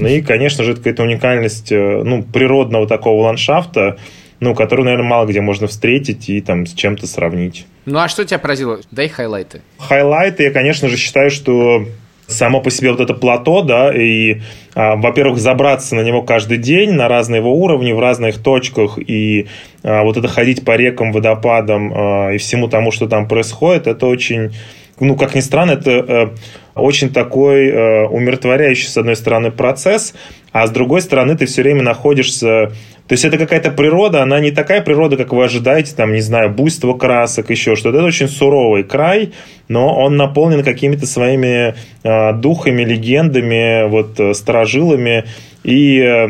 Ну и, конечно же, это какая-то уникальность э, ну, природного такого ландшафта, ну, который, наверное, мало где можно встретить и там с чем-то сравнить. Ну а что тебя поразило? Дай хайлайты. Хайлайты, я, конечно же, считаю, что само по себе вот это плато, да, и, а, во-первых, забраться на него каждый день на разные его уровни, в разных точках, и а, вот это ходить по рекам, водопадам а, и всему тому, что там происходит, это очень, ну, как ни странно, это э, очень такой э, умиротворяющий, с одной стороны, процесс, а с другой стороны, ты все время находишься... То есть это какая-то природа, она не такая природа, как вы ожидаете, там, не знаю, буйство красок, еще что-то. Это очень суровый край, но он наполнен какими-то своими э, духами, легендами, вот, э, сторожилами. И э,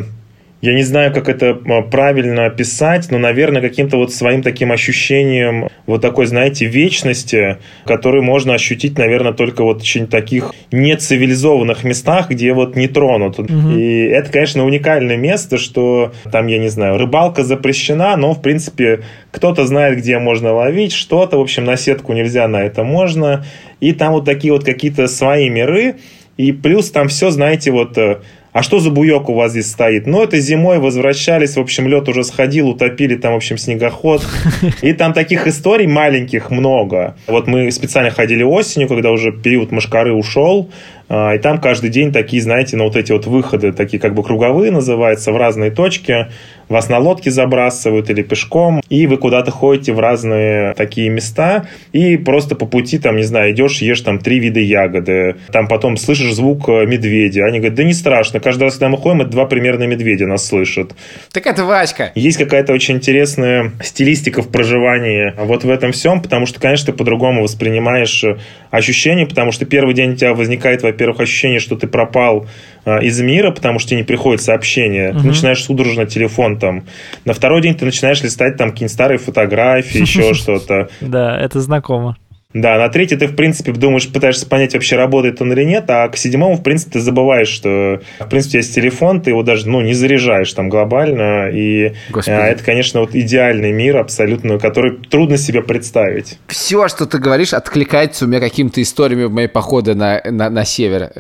я не знаю, как это э, правильно описать, но, наверное, каким-то вот своим таким ощущением вот такой, знаете, вечности, который можно ощутить, наверное, только вот в очень таких нецивилизованных местах, где вот не тронут. И это, конечно, уникальное место, что там, я не знаю, рыбалка запрещена, но, в принципе, кто-то знает, где можно ловить, что-то, в общем, на сетку нельзя, на это можно. И там вот такие вот какие-то свои миры, и плюс там все, знаете, вот э, а что за буек у вас здесь стоит? Ну, это зимой возвращались, в общем, лед уже сходил, утопили там, в общем, снегоход. (laughs) И там таких историй маленьких много. Вот мы специально ходили осенью, когда уже период мошкары ушел, и там каждый день такие, знаете, ну вот эти вот выходы, такие как бы круговые называются, в разные точки, вас на лодке забрасывают или пешком, и вы куда-то ходите в разные такие места, и просто по пути, там, не знаю, идешь, ешь там три вида ягоды, там потом слышишь звук э, медведя, они говорят, да не страшно, каждый раз, когда мы ходим, это два примерно медведя нас слышат. Так это Васька. Есть какая-то очень интересная стилистика в проживании вот в этом всем, потому что, конечно, ты по-другому воспринимаешь э, ощущения, потому что первый день у тебя возникает, во-первых, ощущение, что ты пропал э, из мира, потому что тебе не приходит сообщение. Угу. Ты начинаешь судорожно телефон там. На второй день ты начинаешь листать там какие-нибудь старые фотографии, (laughs) еще что-то. Да, это знакомо. Да, на третий ты, в принципе, думаешь, пытаешься понять, вообще работает он или нет, а к седьмому, в принципе, ты забываешь, что, в принципе, есть телефон, ты его даже, ну, не заряжаешь там глобально, и Господи. А, это, конечно, вот идеальный мир абсолютно, который трудно себе представить. Все, что ты говоришь, откликается у меня какими-то историями в мои походы на, на, на север.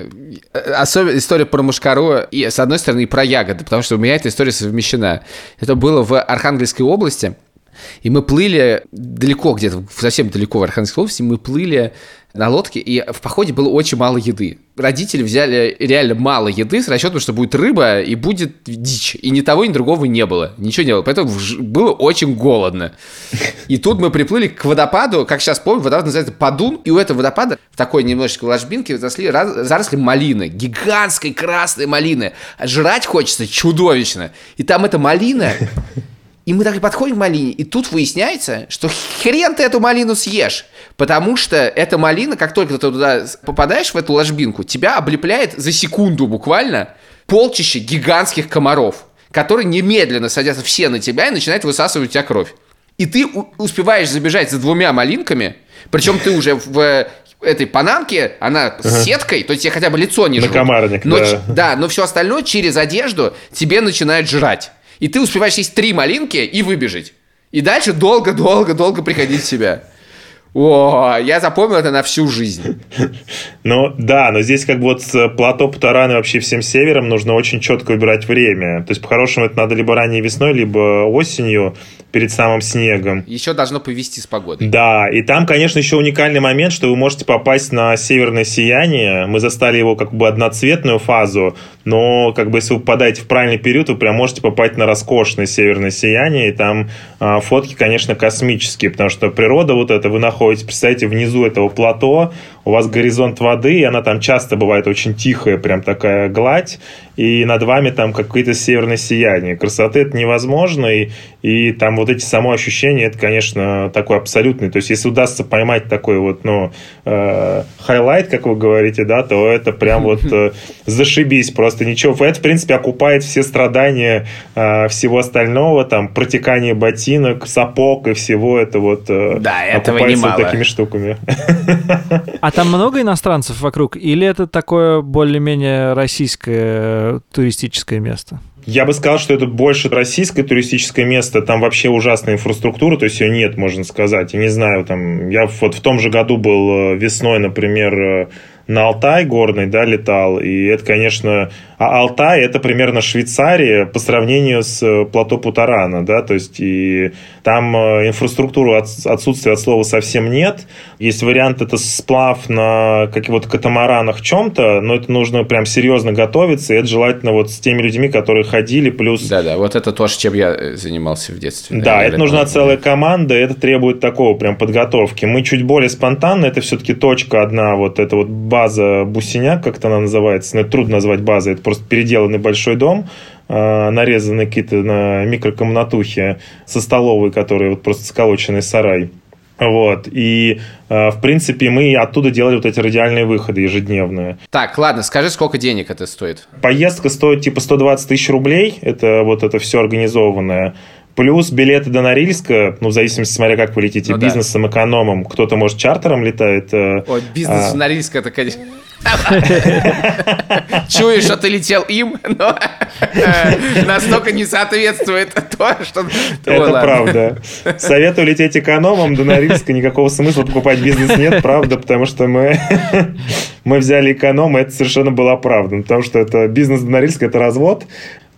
Особенно история про Мушкару, и, с одной стороны, и про ягоды, потому что у меня эта история совмещена. Это было в Архангельской области, и мы плыли далеко где-то, совсем далеко в Архангельской области, мы плыли на лодке, и в походе было очень мало еды. Родители взяли реально мало еды с расчетом, что будет рыба и будет дичь. И ни того, ни другого не было. Ничего не было. Поэтому было очень голодно. И тут мы приплыли к водопаду, как сейчас помню, водопад называется Падун, и у этого водопада в такой немножечко ложбинке заросли, заросли малины, гигантской красной малины. Жрать хочется чудовищно. И там эта малина и мы так и подходим к малине, и тут выясняется, что хрен ты эту малину съешь, потому что эта малина, как только ты туда попадаешь, в эту ложбинку, тебя облепляет за секунду буквально полчище гигантских комаров, которые немедленно садятся все на тебя и начинают высасывать у тебя кровь. И ты успеваешь забежать за двумя малинками, причем ты уже в этой панамке, она ага. с сеткой, то есть тебе хотя бы лицо не жрут. Накомарник, но, да. Да, но все остальное через одежду тебе начинает жрать и ты успеваешь есть три малинки и выбежать. И дальше долго-долго-долго приходить в себя. О, я запомнил это на всю жизнь. (laughs) Ну, да, но здесь как бы вот с плато Путараны вообще всем севером нужно очень четко выбирать время. То есть, по-хорошему, это надо либо ранней весной, либо осенью перед самым снегом. Еще должно повести с погодой. Да, и там, конечно, еще уникальный момент, что вы можете попасть на северное сияние. Мы застали его как бы одноцветную фазу, но как бы если вы попадаете в правильный период, вы прям можете попасть на роскошное северное сияние, и там а, фотки, конечно, космические, потому что природа вот эта, вы находитесь, представьте, внизу этого плато, у вас горизонт воды, и она там часто бывает очень тихая, прям такая гладь, и над вами там какое-то северное сияние. Красоты это невозможно, и, и там вот эти само ощущения, это, конечно, такой абсолютный. То есть, если удастся поймать такой вот, ну, э, highlight, как вы говорите, да, то это прям вот э, зашибись просто ничего. Это, в принципе, окупает все страдания э, всего остального, там, протекание ботинок, сапог и всего это вот э, да, этого немало. вот такими штуками. А там много иностранцев вокруг? Или это такое более-менее российское туристическое место? Я бы сказал, что это больше российское туристическое место. Там вообще ужасная инфраструктура, то есть ее нет, можно сказать. Я не знаю, там я вот в том же году был э, весной, например, э, на Алтай горный, да, летал, и это, конечно, а Алтай это примерно Швейцария по сравнению с э, плато Путарана, да, то есть и там э, инфраструктуру от, отсутствия от слова совсем нет. Есть вариант это сплав на каких вот катамаранах чем-то, но это нужно прям серьезно готовиться, и это желательно вот с теми людьми, которые ходили, плюс... Да-да, вот это тоже, чем я э, занимался в детстве. Да, это нужна целая команда, это требует такого прям подготовки. Мы чуть более спонтанно, это все-таки точка одна, вот это вот база Бусиняк, как-то она называется, но это трудно назвать базой, это просто переделанный большой дом, а, нарезанные какие-то на микрокомнатухи со столовой, которые вот просто сколоченный сарай. Вот. И, а, в принципе, мы оттуда делали вот эти радиальные выходы ежедневные. Так, ладно, скажи, сколько денег это стоит? Поездка стоит типа 120 тысяч рублей. Это вот это все организованное. Плюс билеты до Норильска, ну, в зависимости, смотря как вы летите, ну, бизнесом, да. экономом. Кто-то, может, чартером летает. Э, Ой, бизнес а... в Норильск, это, конечно... (laughs) Чуешь, что ты летел им, но настолько не соответствует то, что... Это правда. Советую лететь экономом до Норильска, никакого смысла покупать бизнес нет, правда, потому что мы, (laughs) мы взяли эконом, и это совершенно было правда, потому что это бизнес до Норильска, это развод,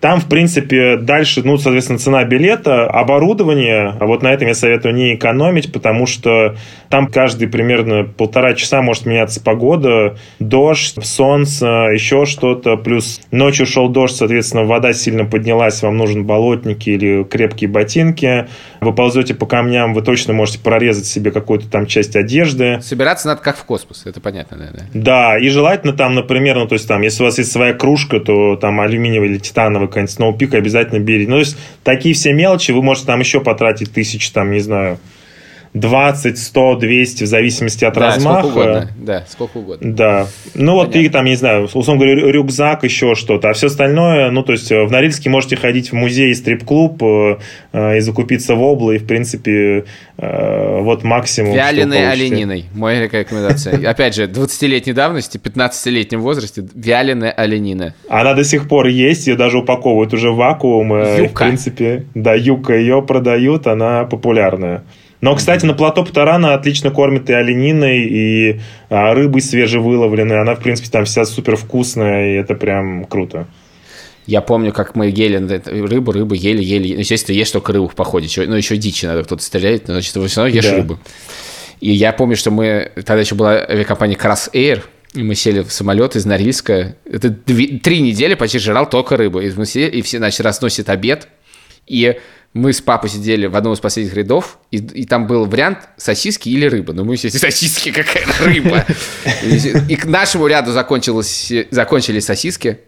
Там, в принципе, дальше, ну, соответственно, цена билета, оборудование. А вот на этом я советую не экономить, потому что там каждый примерно полтора часа может меняться погода, дождь, солнце, еще что-то. Плюс ночью шел дождь, соответственно, вода сильно поднялась, вам нужен болотники или крепкие ботинки. Вы ползете по камням, вы точно можете прорезать себе какую-то там часть одежды. Собираться надо как в космос, это понятно? Да, да и желательно там, например, ну, то есть там, если у вас есть своя кружка, то там алюминиевая или титановая какая-нибудь сноупик обязательно берите. Ну, то есть такие все мелочи, вы можете там еще потратить тысячи, там, не знаю, 20, 100, 200, в зависимости от да, размаха. Сколько угодно. Да, сколько угодно. Да. Ну вот и там, не знаю, условно говоря, рюкзак, еще что-то. А все остальное, ну то есть э, в Норильске можете ходить в музей, стрип-клуб э, э, и закупиться в обло, и в принципе э, вот максимум. Вяленой олениной. Моя рекомендация. Опять же, 20-летней давности, 15-летнем возрасте, вяленая оленина. Она до сих пор есть, ее даже упаковывают уже в вакуум. Юка. В принципе, да, юка ее продают, она популярная. Но, кстати, на плато Птарана отлично кормят и олениной, и а, рыбой свежевыловленной. Она, в принципе, там вся супер вкусная, и это прям круто. Я помню, как мы ели рыбу, рыбу ели, ели. Ну, естественно, ешь только рыбу в походе. Ну, еще дичи надо, кто-то стреляет, но, значит, все равно ешь да. рыбу. И я помню, что мы... Тогда еще была авиакомпания Крас Air, и мы сели в самолет из Норильска. Это две, три недели почти жрал только рыбу. И мы сидели, и все, значит, разносят обед. И мы с папой сидели в одном из последних рядов, и, и там был вариант сосиски или рыба. Но мы все сосиски, какая рыба. И, к нашему ряду закончилось, закончились сосиски.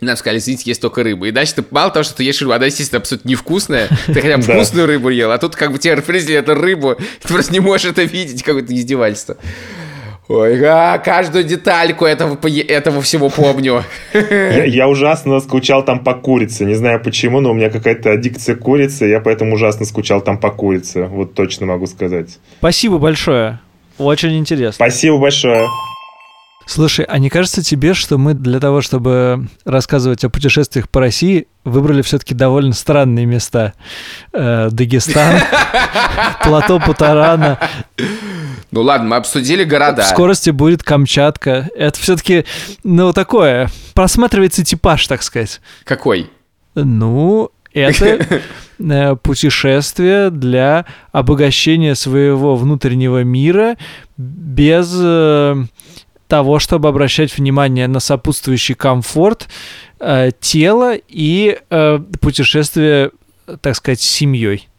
И нам сказали, извините, есть только рыба. И дальше ты мало того, что ты ешь рыбу, она, естественно, абсолютно невкусная. Ты хотя бы вкусную рыбу ел, а тут как бы тебе распределили эту рыбу, ты просто не можешь это видеть, какое-то издевательство. Ой, а, каждую детальку этого, этого всего помню. Я, (laughs) я ужасно скучал там по курице. Не знаю почему, но у меня какая-то аддикция к курице. Я поэтому ужасно скучал там по курице. Вот точно могу сказать. Спасибо большое. Очень интересно. Спасибо большое. Слушай, а не кажется тебе, что мы для того, чтобы рассказывать о путешествиях по России, выбрали все-таки довольно странные места? Э, Дагестан, (laughs) плато Путарана. Ну ладно, мы обсудили города. В скорости будет Камчатка. Это все-таки, ну, такое, просматривается типаж, так сказать. Какой? Ну, это (laughs) э, путешествие для обогащения своего внутреннего мира без э, того, чтобы обращать внимание на сопутствующий комфорт э, тела и э, путешествие, так сказать, с семьей.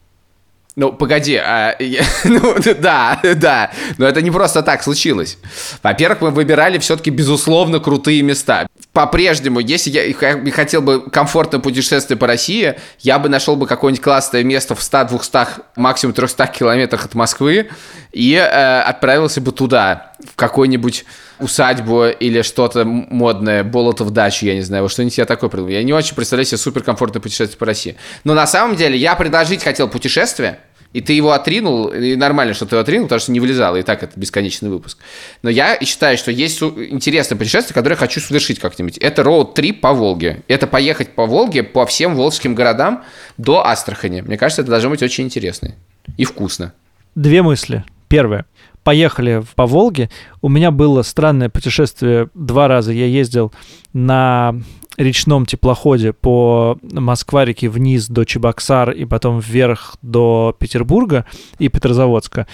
Ну, погоди, а, я, (laughs) ну, да, да, но это не просто так случилось. Во-первых, мы выбирали все-таки, безусловно, крутые места. По-прежнему, если я хотел бы комфортное путешествие по России, я бы нашел бы какое-нибудь классное место в 100-200, максимум 300 километрах от Москвы и э, отправился бы туда, в какой-нибудь усадьбу или что-то модное, болото в дачу, я не знаю, что-нибудь я такое придумал. Я не очень представляю себе суперкомфортное путешествие по России. Но на самом деле я предложить хотел путешествие, и ты его отринул, и нормально, что ты его отринул, потому что не вылезало, и так это бесконечный выпуск. Но я считаю, что есть интересное путешествие, которое я хочу совершить как-нибудь. Это роуд-трип по Волге. Это поехать по Волге, по всем волжским городам до Астрахани. Мне кажется, это должно быть очень интересно и вкусно. Две мысли. Первое поехали по Волге. У меня было странное путешествие два раза. Я ездил на речном теплоходе по Москва-реке вниз до Чебоксар и потом вверх до Петербурга и Петрозаводска.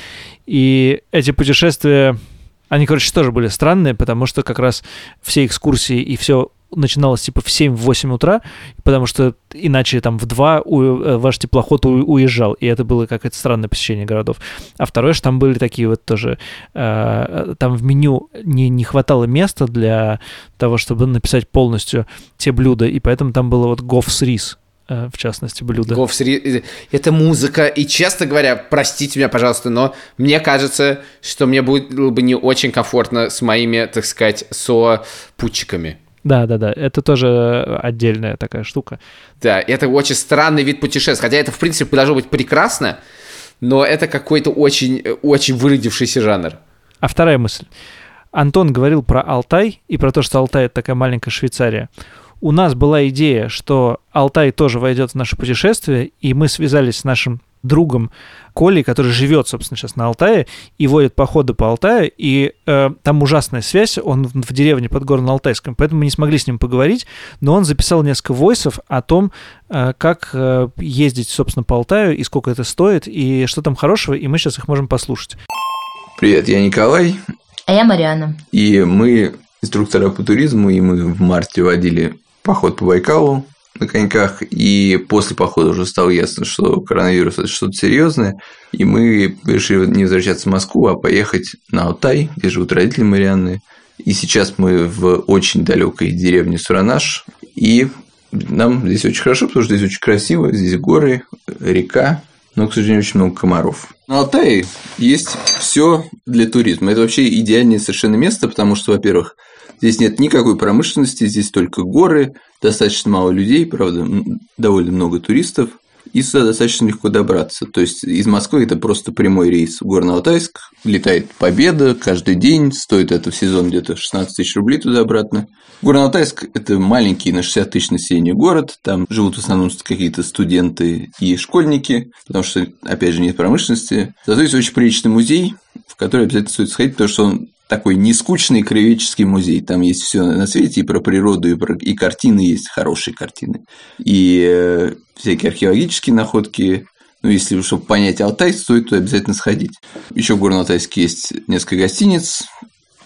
И эти путешествия, они, короче, тоже были странные, потому что как раз все экскурсии и все начиналось типа в 7-8 утра, потому что иначе там в 2 у, э, ваш теплоход у, уезжал, и это было какое-то странное посещение городов. А второе, что там были такие вот тоже, э, там в меню не, не хватало места для того, чтобы написать полностью те блюда, и поэтому там было вот говс рис, э, в частности, блюдо. Говс рис, это музыка, и честно говоря, простите меня, пожалуйста, но мне кажется, что мне было бы не очень комфортно с моими, так сказать, сопутчиками. Да, да, да, это тоже отдельная такая штука. Да, это очень странный вид путешествия, хотя это, в принципе, должно быть прекрасно, но это какой-то очень, очень выродившийся жанр. А вторая мысль. Антон говорил про Алтай и про то, что Алтай — это такая маленькая Швейцария. У нас была идея, что Алтай тоже войдет в наше путешествие, и мы связались с нашим другом Колей, который живет, собственно, сейчас на Алтае, и водит походы по Алтаю, и э, там ужасная связь, он в, в деревне под Горно-Алтайском, поэтому мы не смогли с ним поговорить, но он записал несколько войсов о том, э, как э, ездить, собственно, по Алтаю, и сколько это стоит, и что там хорошего, и мы сейчас их можем послушать. Привет, я Николай, А я Мариана. и мы инструктора по туризму, и мы в марте водили поход по Байкалу на коньках, и после похода уже стало ясно, что коронавирус – это что-то серьезное, и мы решили не возвращаться в Москву, а поехать на Алтай, где живут родители Марианны, и сейчас мы в очень далекой деревне Суранаш, и нам здесь очень хорошо, потому что здесь очень красиво, здесь горы, река, но, к сожалению, очень много комаров. На Алтае есть все для туризма. Это вообще идеальное совершенно место, потому что, во-первых, здесь нет никакой промышленности, здесь только горы, достаточно мало людей, правда, довольно много туристов, и сюда достаточно легко добраться. То есть из Москвы это просто прямой рейс в Горно-Алтайск, летает Победа каждый день, стоит это в сезон где-то 16 тысяч рублей туда-обратно. Горно-Алтайск – это маленький на 60 тысяч населения город, там живут в основном какие-то студенты и школьники, потому что, опять же, нет промышленности. Зато есть очень приличный музей, в который обязательно стоит сходить, потому что он такой нескучный краеведческий музей. Там есть все на свете, и про природу, и, про... и картины есть, хорошие картины. И э, всякие археологические находки. Ну, если, чтобы понять Алтай, стоит туда обязательно сходить. Еще в Горно-Алтайске есть несколько гостиниц.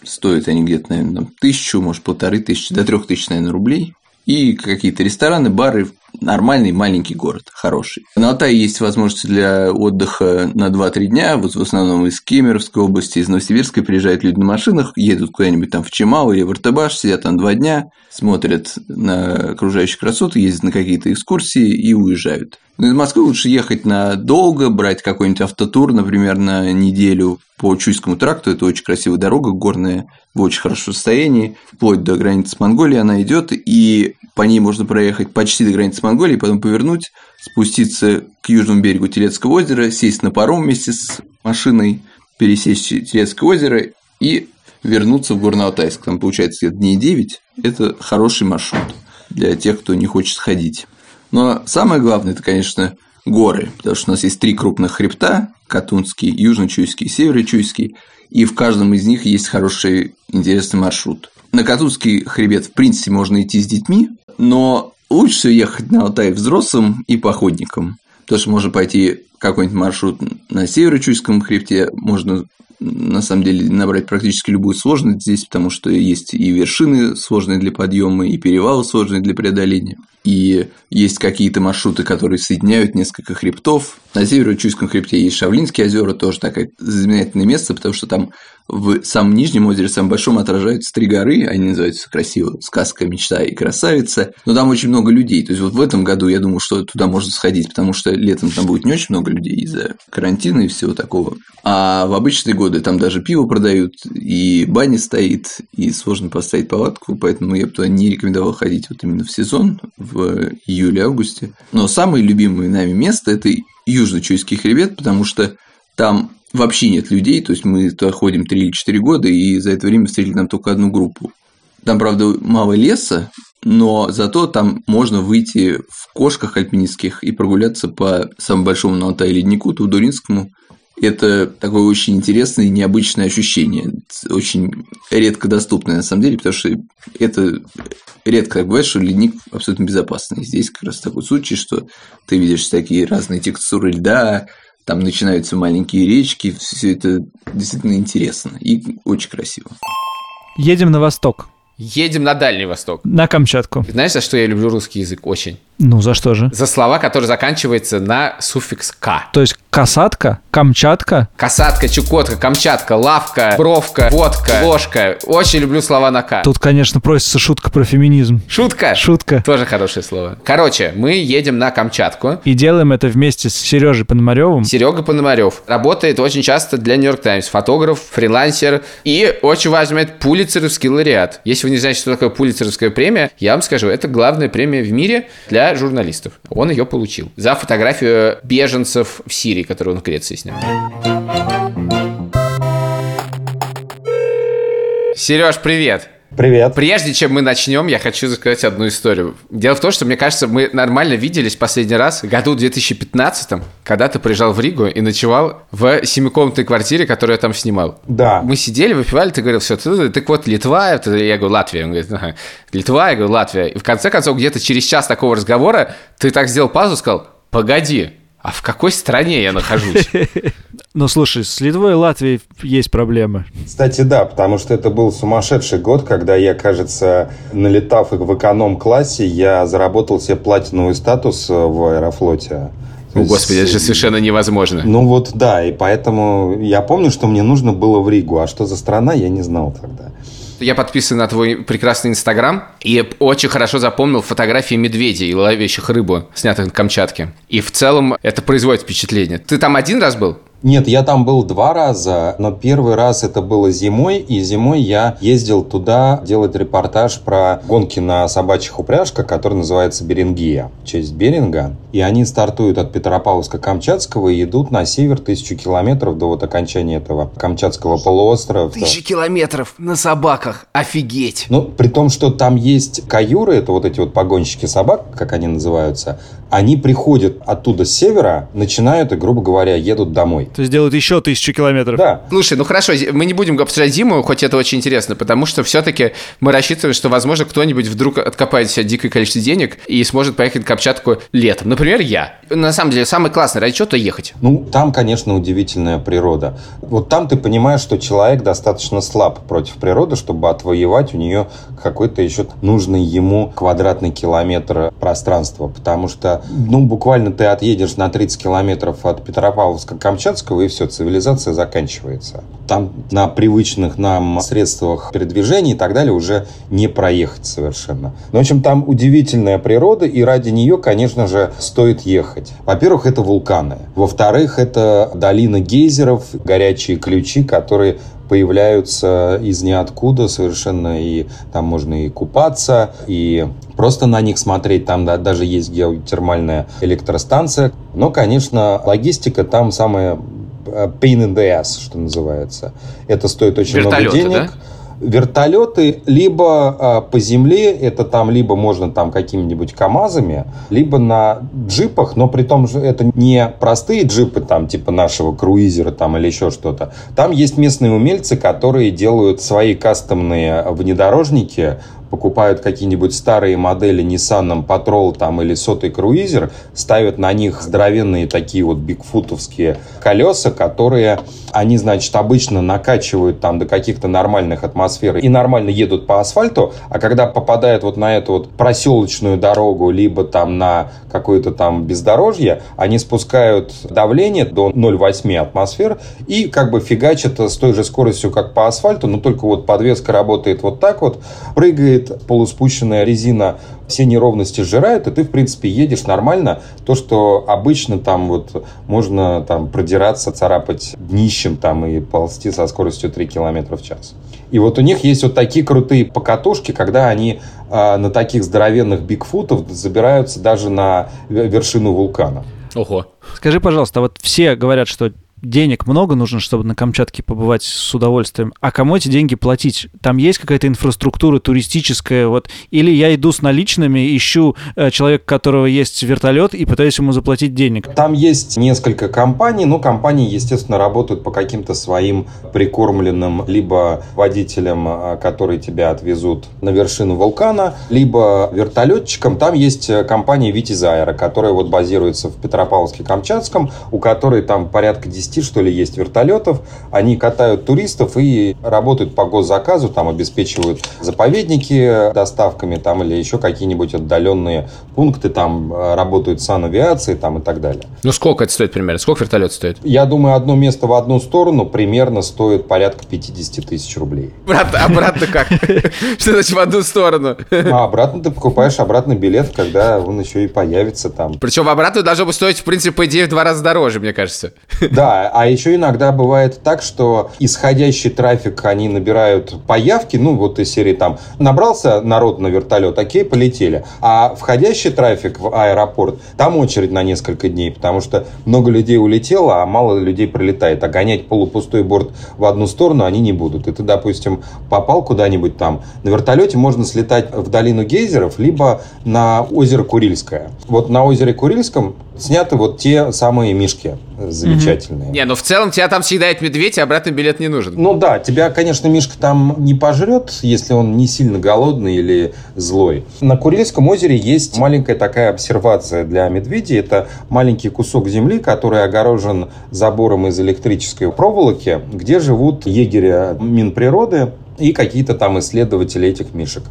Стоят они где-то, наверное, тысячу, может, полторы тысячи, до трех тысяч, наверное, рублей. И какие-то рестораны, бары, нормальный маленький город, хороший. На Алтае есть возможности для отдыха на 2-3 дня, вот в основном из Кемеровской области, из Новосибирска приезжают люди на машинах, едут куда-нибудь там в Чимау или в Иртыбаш, сидят там 2 дня, смотрят на окружающие красоты, ездят на какие-то экскурсии и уезжают. Но из Москвы лучше ехать на долго, брать какой-нибудь автотур, например, на неделю по Чуйскому тракту. Это очень красивая дорога, горная, в очень хорошем состоянии. Вплоть до границы с Монголией она идет, и по ней можно проехать почти до границы с Монголией, потом повернуть, спуститься к южному берегу Телецкого озера, сесть на паром вместе с машиной, пересечь Телецкое озеро и вернуться в Горно-Алтайск. Там получается дней 9. Это хороший маршрут для тех, кто не хочет сходить. Но самое главное, это, конечно, горы, потому что у нас есть три крупных хребта – Катунский, Южно-Чуйский Северо-Чуйский, и в каждом из них есть хороший, интересный маршрут. На Катунский хребет, в принципе, можно идти с детьми, но лучше ехать на Алтай взрослым и походникам, потому что можно пойти какой-нибудь маршрут на Северо-Чуйском хребте, можно на самом деле набрать практически любую сложность здесь, потому что есть и вершины сложные для подъема, и перевалы сложные для преодоления. И есть какие-то маршруты, которые соединяют несколько хребтов. На Северо-Чуйском хребте есть Шавлинские озера, тоже такое знаменательное место, потому что там в самом нижнем озере, самом большом, отражаются три горы, они называются красиво «Сказка, мечта и красавица», но там очень много людей, то есть вот в этом году я думаю, что туда можно сходить, потому что летом там будет не очень много людей из-за карантина и всего такого, а в обычные годы там даже пиво продают, и баня стоит, и сложно поставить палатку, поэтому я бы туда не рекомендовал ходить вот именно в сезон, в июле-августе. Но самое любимое нами место – это Южно-Чуйский хребет, потому что там вообще нет людей, то есть мы туда ходим 3 или 4 года, и за это время встретили там только одну группу. Там, правда, мало леса, но зато там можно выйти в кошках альпинистских и прогуляться по самому большому на Алтае леднику, Тудуринскому. Это такое очень интересное и необычное ощущение, очень редко доступное на самом деле, потому что это редко так бывает, что ледник абсолютно безопасный. Здесь как раз такой случай, что ты видишь такие разные текстуры льда, там начинаются маленькие речки, все это действительно интересно и очень красиво. Едем на восток, Едем на Дальний Восток. на Камчатку. Знаешь, за что я люблю русский язык очень? Ну, за что же? За слова, которые заканчиваются на суффикс «к». То есть касатка, Камчатка, Касатка, Чукотка, Камчатка, лавка, бровка, водка, ложка. Очень люблю слова на «к». Тут, конечно, просится шутка про феминизм. Шутка. Шутка. Тоже хорошее слово. Короче, мы едем на Камчатку. И делаем это вместе с Сережей Пономаревым. Серега Пономарев работает очень часто для Нью-Йорк Таймс. Фотограф, фрилансер и очень важный момент пулицеровский лауреат. Если вы не знаете, что такое пулицеровская премия, я вам скажу, это главная премия в мире для журналистов. Он ее получил за фотографию беженцев в Сирии, которую он в Греции снял. Сереж, привет! Привет. Прежде чем мы начнем, я хочу рассказать одну историю. Дело в том, что, мне кажется, мы нормально виделись последний раз в году 2015, когда ты приезжал в Ригу и ночевал в семикомнатной квартире, которую я там снимал. Да. Мы сидели, выпивали, ты говорил, все, ты, так вот, Литва, я говорю, Латвия. Он говорит, ага. Литва, я говорю, Латвия. И в конце концов, где-то через час такого разговора ты так сделал паузу, сказал, погоди, а в какой стране я нахожусь? (laughs) Ну, слушай, с Литвой и Латвией есть проблемы. Кстати, да, потому что это был сумасшедший год, когда я, кажется, налетав в эконом-классе, я заработал себе платиновый статус в Аэрофлоте. О, господи, это же совершенно невозможно. Ну вот да, и поэтому я помню, что мне нужно было в Ригу, а что за страна, я не знал тогда. Я подписан на твой прекрасный Инстаграм и очень хорошо запомнил фотографии медведей, ловящих рыбу, снятых на Камчатке. И в целом это производит впечатление. Ты там один раз был? Нет, я там был два раза, но первый раз это было зимой, и зимой я ездил туда делать репортаж про гонки на собачьих упряжках, который называется Берингия, в честь Беринга. И они стартуют от Петропавловска-Камчатского и идут на север тысячу километров до вот окончания этого Камчатского полуострова. Тысячи километров на собаках, офигеть! Ну, при том, что там есть каюры, это вот эти вот погонщики собак, как они называются, они приходят оттуда с севера, начинают и, грубо говоря, едут домой. То есть делают еще тысячу километров. Да. Слушай, ну хорошо, мы не будем обсуждать зиму, хоть это очень интересно, потому что все-таки мы рассчитываем, что, возможно, кто-нибудь вдруг откопает себе дикое количество денег и сможет поехать на Камчатку летом. Например, я. На самом деле, самый классный, ради чего-то ехать. Ну, там, конечно, удивительная природа. Вот там ты понимаешь, что человек достаточно слаб против природы, чтобы отвоевать у нее какой-то еще нужный ему квадратный километр пространства. Потому что, ну, буквально ты отъедешь на 30 километров от Петропавловска-Камчатского, и все, цивилизация заканчивается. Там на привычных нам средствах передвижения и так далее уже не проехать совершенно. Ну, в общем, там удивительная природа, и ради нее, конечно же, стоит ехать. Во-первых, это вулканы. Во-вторых, это долина гейзеров, горячие ключи, которые появляются из ниоткуда совершенно, и там можно и купаться, и просто на них смотреть. Там да, даже есть геотермальная электростанция. Но, конечно, логистика там самая э, pain in the ass, что называется. Это стоит очень Вертолеты, много денег. да? Вертолеты либо а, по земле, это там либо можно там какими-нибудь КАМАЗами, либо на джипах, но при том, что это не простые джипы там типа нашего круизера там или еще что-то. Там есть местные умельцы, которые делают свои кастомные внедорожники, покупают какие-нибудь старые модели Nissan Patrol там или сотый круизер, ставят на них здоровенные такие вот бигфутовские колеса, которые они, значит, обычно накачивают там до каких-то нормальных атмосфер и нормально едут по асфальту, а когда попадают вот на эту вот проселочную дорогу, либо там на какое-то там бездорожье, они спускают давление до 0,8 атмосфер и как бы фигачат с той же скоростью, как по асфальту, но только вот подвеска работает вот так вот, прыгает полуспущенная резина, все неровности сжирает, и ты, в принципе, едешь нормально. То, что обычно там вот можно там продираться, царапать днищем там и ползти со скоростью 3 км в час. И вот у них есть вот такие крутые покатушки, когда они э, на таких здоровенных бигфутов забираются даже на вершину вулкана. Ого. Скажи, пожалуйста, вот все говорят, что денег много нужно, чтобы на Камчатке побывать с удовольствием. А кому эти деньги платить? Там есть какая-то инфраструктура туристическая, вот, или я иду с наличными, ищу э, человека, у которого есть вертолет, и пытаюсь ему заплатить денег. Там есть несколько компаний, но компании, естественно, работают по каким-то своим прикормленным либо водителям, э, которые тебя отвезут на вершину вулкана, либо вертолетчикам. Там есть э, компания Витязь Аэро, которая вот базируется в Петропавловске-Камчатском, у которой там порядка 10 что ли, есть вертолетов. Они катают туристов и работают по госзаказу, там обеспечивают заповедники доставками там или еще какие-нибудь отдаленные пункты, там э, работают санавиации там и так далее. Ну, сколько это стоит примерно? Сколько вертолет стоит? Я думаю, одно место в одну сторону примерно стоит порядка 50 тысяч рублей. Брат, обратно как? (laughs) Что значит в одну сторону? А обратно ты покупаешь обратный билет, когда он еще и появится там. Причем обратно должно бы стоить, в принципе, по идее, в два раза дороже, мне кажется. Да, А еще иногда бывает так, что исходящий трафик они набирают по явке, ну вот из серии там набрался народ на вертолет, окей, полетели. А входящий трафик в аэропорт, там очередь на несколько дней, потому что много людей улетело, а мало людей прилетает. А гонять полупустой борт в одну сторону они не будут. И ты, допустим, попал куда-нибудь там. На вертолете можно слетать в долину гейзеров, либо на озеро Курильское. Вот на озере Курильском сняты вот те самые мишки замечательные. Не, ну в целом тебя там съедает медведь, и обратный билет не нужен. Ну да, тебя, конечно, Мишка там не пожрет, если он не сильно голодный или злой. На Курильском озере есть маленькая такая обсервация для медведей. Это маленький кусок земли, который огорожен забором из электрической проволоки, где живут егеря Минприроды и какие-то там исследователи этих мишек.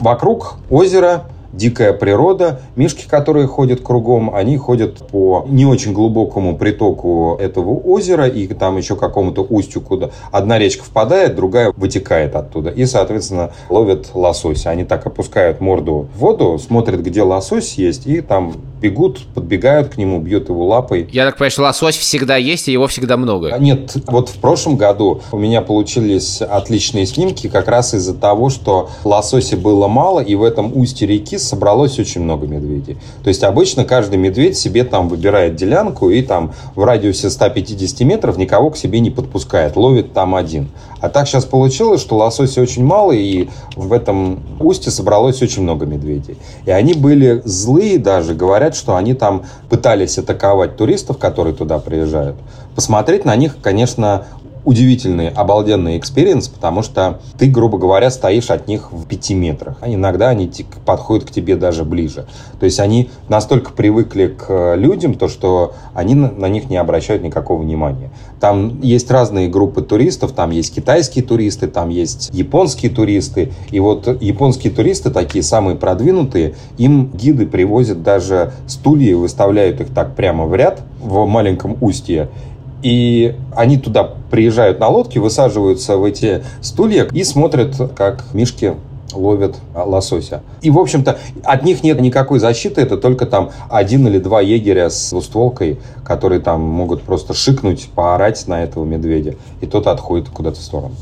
Вокруг озера дикая природа. Мишки, которые ходят кругом, они ходят по не очень глубокому притоку этого озера и там еще какому-то устью, куда одна речка впадает, другая вытекает оттуда. И, соответственно, ловят лосося. Они так опускают морду в воду, смотрят, где лосось есть, и там бегут, подбегают к нему, бьют его лапой. Я так понимаю, что лосось всегда есть, и его всегда много. Нет, вот в прошлом году у меня получились отличные снимки как раз из-за того, что лосося было мало, и в этом устье реки собралось очень много медведей. То есть обычно каждый медведь себе там выбирает делянку и там в радиусе 150 метров никого к себе не подпускает, ловит там один. А так сейчас получилось, что лосося очень мало, и в этом устье собралось очень много медведей. И они были злые даже, говорят, что они там пытались атаковать туристов, которые туда приезжают. Посмотреть на них, конечно, удивительный, обалденный experience, потому что ты, грубо говоря, стоишь от них в пяти метрах. А иногда они подходят к тебе даже ближе. То есть они настолько привыкли к людям, то что они на них не обращают никакого внимания. Там есть разные группы туристов, там есть китайские туристы, там есть японские туристы. И вот японские туристы, такие самые продвинутые, им гиды привозят даже стулья и выставляют их так прямо в ряд в маленьком устье. И они туда приезжают на лодке, высаживаются в эти стулья и смотрят, как мишки ловят лосося. И, в общем-то, от них нет никакой защиты, это только там один или два егеря с двустволкой, которые там могут просто шикнуть, поорать на этого медведя, и тот отходит куда-то в сторону.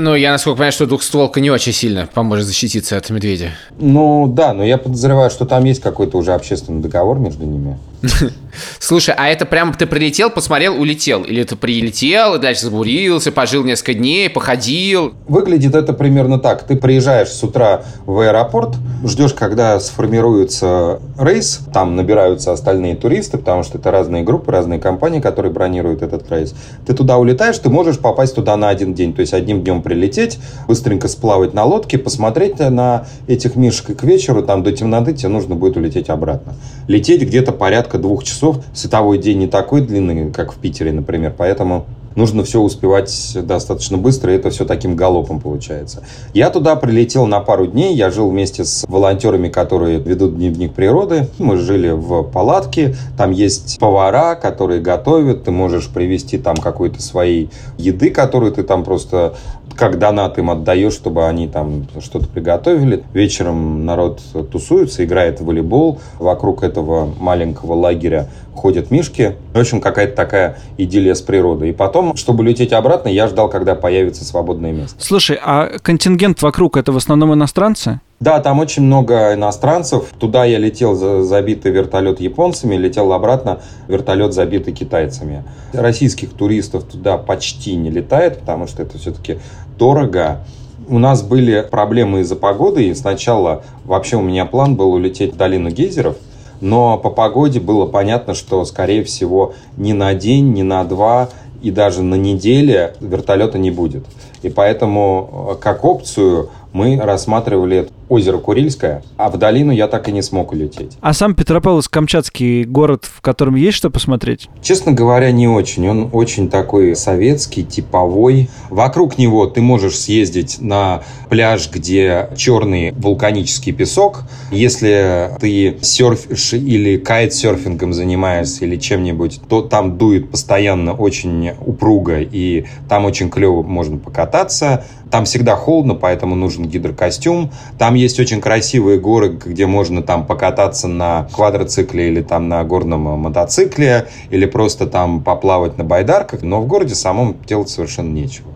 Ну, я насколько понимаю, что двухстволка не очень сильно поможет защититься от медведя. Ну, да, но я подозреваю, что там есть какой-то уже общественный договор между ними. (laughs) Слушай, а это прям ты прилетел, посмотрел, улетел? Или ты прилетел, и дальше забурился, пожил несколько дней, походил? Выглядит это примерно так. Ты приезжаешь с утра в аэропорт, ждешь, когда сформируется рейс, там набираются остальные туристы, потому что это разные группы, разные компании, которые бронируют этот рейс. Ты туда улетаешь, ты можешь попасть туда на один день. То есть одним днем прилететь, быстренько сплавать на лодке, посмотреть на этих мишек, и к вечеру, там до темноты тебе нужно будет улететь обратно. Лететь где-то порядка двух часов. Световой день не такой длинный, как в Питере, например, поэтому нужно все успевать достаточно быстро, и это все таким галопом получается. Я туда прилетел на пару дней, я жил вместе с волонтерами, которые ведут дневник природы. Мы жили в палатке, там есть повара, которые готовят, ты можешь привезти там какой-то своей еды, которую ты там просто как донат им отдаешь, чтобы они там что-то приготовили. Вечером народ тусуется, играет в волейбол. Вокруг этого маленького лагеря ходят мишки. В общем, какая-то такая идиллия с природой. И потом, чтобы лететь обратно, я ждал, когда появится свободное место. Слушай, а контингент вокруг это в основном иностранцы? Да, там очень много иностранцев. Туда я летел за забитый вертолет японцами, летел обратно вертолет забитый китайцами. Российских туристов туда почти не летает, потому что это все-таки дорого. У нас были проблемы из-за погоды, и сначала вообще у меня план был улететь в долину гейзеров, но по погоде было понятно, что, скорее всего, ни на день, ни на два и даже на неделе вертолета не будет. И поэтому, э, как опцию, мы рассматривали озеро Курильское, а в долину я так и не смог улететь. А сам Петропавловск-Камчатский город, в котором есть что посмотреть? Честно говоря, не очень. Он очень такой советский, типовой. Вокруг него ты можешь съездить на пляж, где черный вулканический песок. Если ты серфишь или кайтсерфингом занимаешься или чем-нибудь, то там дует постоянно очень упруго, и там очень клево можно покататься. Там всегда холодно, поэтому нужен гидрокостюм. Там есть очень красивые горы, где можно там покататься на квадроцикле или там на горном мотоцикле, или просто там поплавать на байдарках, но в городе самом делать совершенно нечего.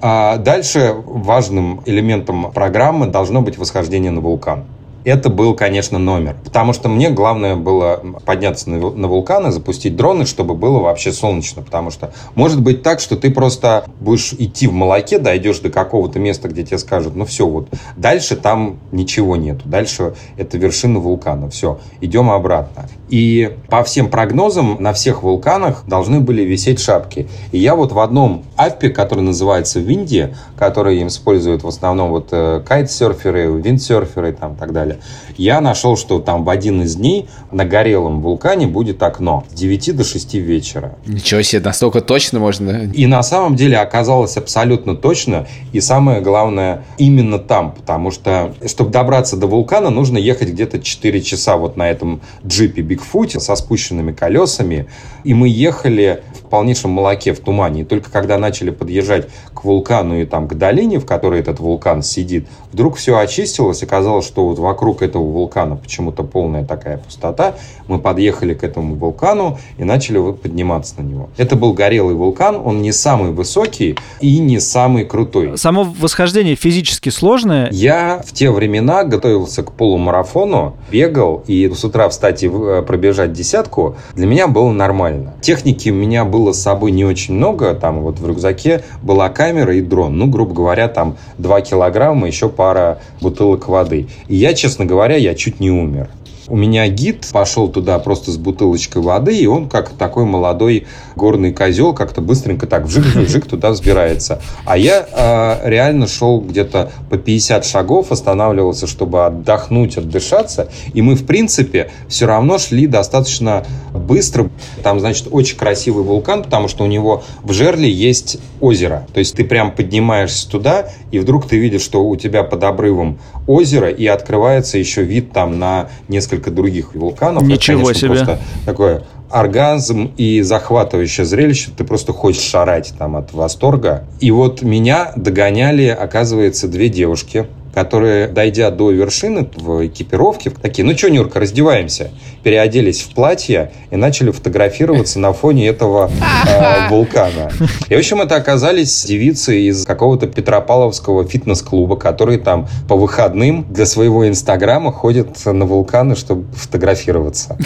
А дальше важным элементом программы должно быть восхождение на вулкан. Это был, конечно, номер. Потому что мне главное было подняться на, на вулкан и запустить дроны, чтобы было вообще солнечно. Потому что может быть так, что ты просто будешь идти в молоке, дойдешь до какого-то места, где тебе скажут, ну все, вот дальше там ничего нету. Дальше это вершина вулкана. Все, идем обратно. И по всем прогнозам на всех вулканах должны были висеть шапки. И я вот в одном аппе, который называется Винди, который им используют в основном вот э, кайтсерферы, виндсерферы и там так далее, я нашел, что там в один из дней на горелом вулкане будет окно с 9 до 6 вечера. Ничего себе, настолько точно можно. И на самом деле оказалось абсолютно точно. И самое главное, именно там. Потому что, чтобы добраться до вулкана, нужно ехать где-то 4 часа вот на этом джипе Бигфуте со спущенными колесами. И мы ехали в полнейшем молоке, в тумане. И только когда начали подъезжать к вулкану и там к долине, в которой этот вулкан сидит, вдруг все очистилось. Оказалось, что вот вокруг этого вулкана почему-то полная такая пустота. Мы подъехали к этому вулкану и начали вот подниматься на него. Это был горелый вулкан. Он не самый высокий и не самый крутой. Само восхождение физически сложное. Я в те времена готовился к полумарафону, бегал, и с утра встать и э, пробежать десятку для меня было нормально. Техники у меня было с собой не очень много. Там вот в рюкзаке была камера и дрон. Ну, грубо говоря, там 2 килограмма, еще пара бутылок воды. И я, честно говоря, я чуть не умер. У меня гид пошел туда просто с бутылочкой воды, и он, как такой молодой горный козел, как-то быстренько так вжик-вжик туда взбирается. А я э, реально шел где-то по 50 шагов, останавливался, чтобы отдохнуть, отдышаться. И мы, в принципе, все равно шли достаточно быстро. Там, значит, очень красивый вулкан, потому что у него в жерле есть озеро. То есть ты прям поднимаешься туда, и вдруг ты видишь, что у тебя под обрывом озеро, и открывается еще вид там на несколько других вулканов. Ничего Это, конечно, себе. Просто такое оргазм и захватывающее зрелище. Ты просто хочешь шарать там от восторга. И вот меня догоняли, оказывается, две девушки, которые, дойдя до вершины в экипировке, такие, ну что, Нюрка, раздеваемся. Переоделись в платье и начали фотографироваться на фоне этого э, (laughs) вулкана. И, в общем, это оказались девицы из какого-то Петропавловского фитнес-клуба, которые там по выходным для своего инстаграма ходят на вулканы, чтобы фотографироваться.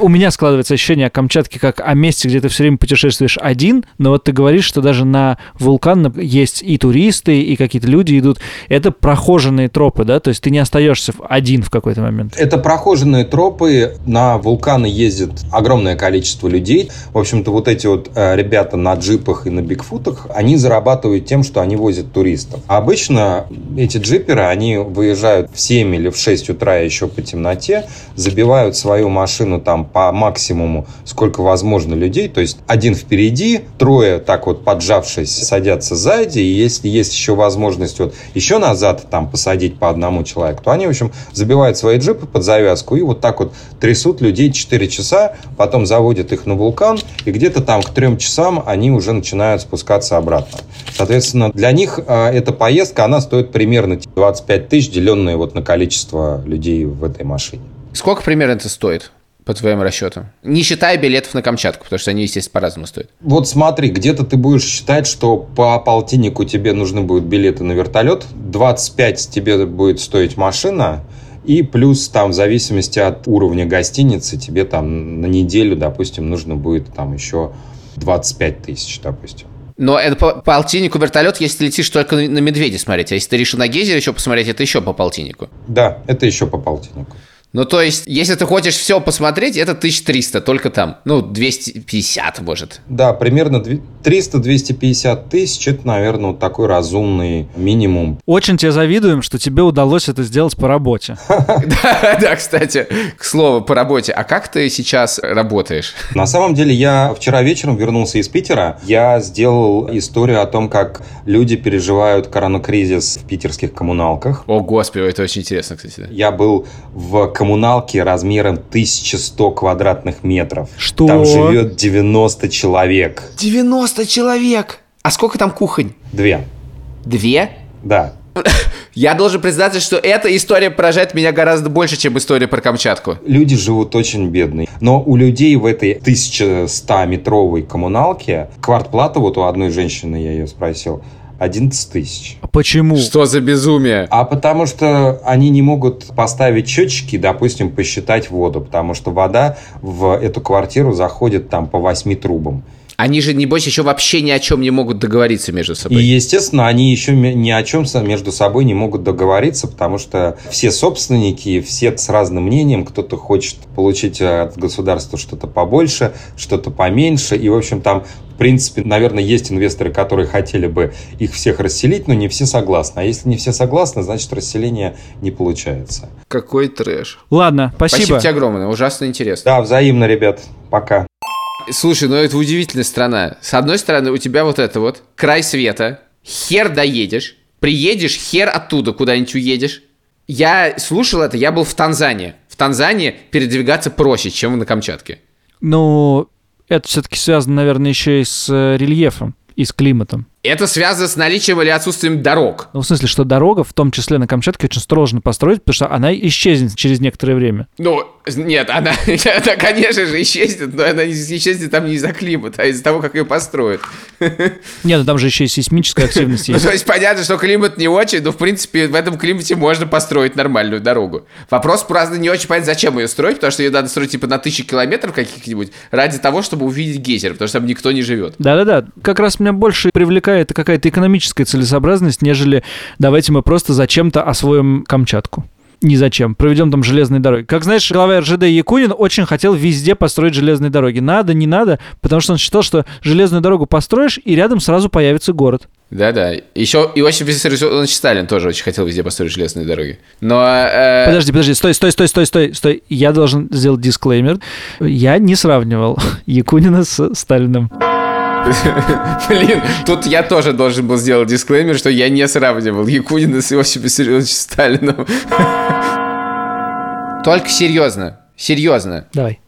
У меня складывается ощущение о Камчатке как о месте, где ты все время путешествуешь один, но вот ты говоришь, что даже на вулкан есть и туристы, и какие-то люди идут. Это прохоженные тропы, да? То есть ты не остаешься один в какой-то момент. Это прохоженные тропы. На вулканы ездит огромное количество людей. В общем-то, вот эти вот э, ребята на джипах и на бигфутах, они зарабатывают тем, что они возят туристов. А обычно эти джиперы, они выезжают в 7 или в 6 утра еще по темноте, забивают свою машину там по максимуму, сколько возможно людей. То есть один впереди, трое так вот поджавшись садятся сзади. И если есть еще возможность вот еще назад там посадить по одному человеку, то они, в общем, забивают свои джипы под завязку и вот так вот трясут людей 4 часа, потом заводят их на вулкан, и где-то там к 3 часам они уже начинают спускаться обратно. Соответственно, для них э, эта поездка, она стоит примерно 25 тысяч, деленные вот на количество людей в этой машине. Сколько примерно это стоит? По твоим расчетам? Не считая билетов на Камчатку, потому что они, естественно, по-разному стоят. Вот смотри, где-то ты будешь считать, что по полтиннику тебе нужны будут билеты на вертолет, 25 тебе будет стоить машина, и плюс там в зависимости от уровня гостиницы тебе там на неделю, допустим, нужно будет там еще 25 тысяч, допустим. Но это по полтиннику вертолет, если летишь только на медведя смотреть. А если ты решил на гейзер еще посмотреть, это еще по полтиннику. Да, это еще по полтиннику. Ну, то есть, если ты хочешь все посмотреть, это 1300 только там. Ну, 250, может. Да, примерно 300-250 тысяч, это, наверное, вот такой разумный минимум. Очень тебе завидуем, что тебе удалось это сделать по работе. (laughs) Да, да, кстати, к слову, по работе. А как ты сейчас работаешь? На самом деле, я вчера вечером вернулся из Питера. Я сделал историю о том, как люди переживают коронакризис в питерских коммуналках. О, господи, это очень интересно, кстати. Я был в коммуналке размером 1100 квадратных метров. Что? Там живет 90 человек. 90 человек! А сколько там кухонь? Две. Две? Да. (laughs) Я должен признаться, что эта история поражает меня гораздо больше, чем история про Камчатку. Люди живут очень бедные. Но у людей в этой 1100-метровой коммуналке квартплата, вот у одной женщины, я ее спросил, 11 тысяч. Почему? Что за безумие? А потому что они не могут поставить счетчики, допустим, посчитать воду, потому что вода в эту квартиру заходит там по 8 трубам. Они же, небось, еще вообще ни о чем не могут договориться между И, собой. естественно, они еще ни о чем между собой не могут договориться, потому что все собственники, все с разным мнением, кто-то хочет получить от государства что-то побольше, что-то поменьше, и, в общем, там в принципе, наверное, есть инвесторы, которые хотели бы их всех расселить, но не все согласны. А если не все согласны, значит, расселение не получается. Какой трэш. Ладно, спасибо. Спасибо тебе огромное, ужасно интересно. Да, взаимно, ребят. Пока. Слушай, ну это удивительная страна. С одной стороны, у тебя вот это вот, край света, хер доедешь, приедешь, хер оттуда куда-нибудь уедешь. Я слушал это, я был в Танзании. В Танзании передвигаться проще, чем на Камчатке. Ну, это все-таки связано, наверное, еще и с э, рельефом и с климатом. Это связано с наличием или отсутствием дорог. Ну, в смысле, что дорога, в том числе на Камчатке, очень сложно построить, потому что она исчезнет через некоторое время. Ну, нет, она, (laughs) она, конечно же, исчезнет, но она не исчезнет там не из-за климата, а из-за того, как ее построят. (laughs) Нет, ну там же еще и сейсмическая активность Ну, есть. то есть понятно, что климат не очень, но, в принципе, в этом климате можно построить нормальную дорогу. Вопрос, правда, не очень понятно, зачем ее строить, потому что ее надо строить, типа, на тысячи километров каких-нибудь, ради того, чтобы увидеть гейзер, потому что там никто не живет. Да-да-да, как раз меня больше привлекает какая-то экономическая целесообразность, нежели давайте мы просто зачем-то освоим Камчатку. Ни зачем. Проведем там железные дороги. Как знаешь, глава РЖД Якунин очень хотел везде построить железные дороги. Надо, не надо, потому что он считал, что железную дорогу построишь, и рядом сразу появится город. Да-да. Еще Иосиф Виссарионович Сталин тоже очень хотел везде построить железные дороги. Но... э, Подожди, подожди, стой, стой, стой, стой, стой, стой. Я должен сделать дисклеймер. Я не сравнивал (laughs) Якунина с Сталиным. Блин, тут я тоже должен был сделать дисклеймер, что я не сравнивал Якунина с Иосифом Виссарионовичем Сталиным. Только серьезно, серьезно. Давай.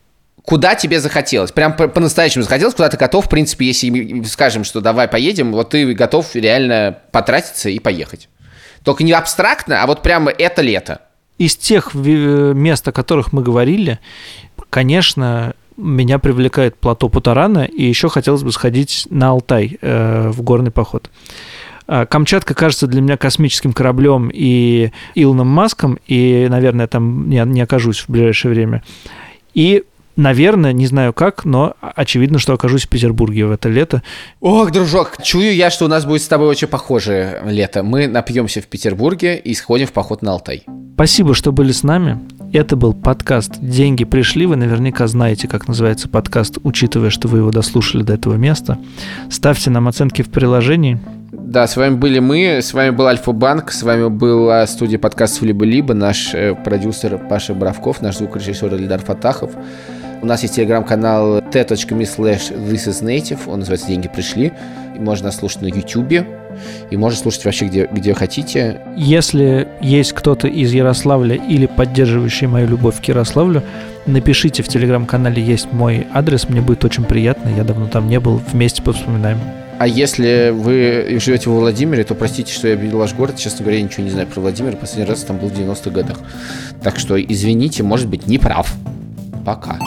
Куда тебе захотелось? Прям по- по-настоящему захотелось, куда ты готов, в принципе, если мы скажем, что давай поедем, вот ты готов реально потратиться и поехать. Только не абстрактно, а вот прямо это лето. Из тех ви- мест, о которых мы говорили, конечно, меня привлекает плато Путарана, и еще хотелось бы сходить на Алтай э, в горный поход. А, Камчатка кажется для меня космическим кораблем и Илоном Маском, и, наверное, там не, не окажусь в ближайшее время. И, наверное, не знаю как, но очевидно, что окажусь в Петербурге в это лето. Ох, дружок, чую я, что у нас будет с тобой очень похожее лето. Мы напьемся в Петербурге и сходим в поход на Алтай. Спасибо, что были с нами. Это был подкаст «Деньги пришли». Вы наверняка знаете, как называется подкаст, учитывая, что вы его дослушали до этого места. Ставьте нам оценки в приложении. Да, с вами были мы, с вами был Альфа-Банк, с вами была студия подкастов «Либо-либо», наш э, продюсер Паша Бравков, наш звукорежиссер Эльдар Фатахов. У нас есть телеграм-канал t.me slash thisisnative, он называется «Деньги пришли». Можно слушать на YouTube, и можно слушать вообще где, где хотите. Если есть кто-то из Ярославля или поддерживающий мою любовь к Ярославлю, напишите в телеграм-канале есть мой адрес, мне будет очень приятно, я давно там не был, вместе повспоминаем. А если вы живете во Владимире, то простите, что я обидел ваш город. Честно говоря, я ничего не знаю про Владимир. Последний раз там был в 90-х годах. Так что извините, может быть, не прав. Пока.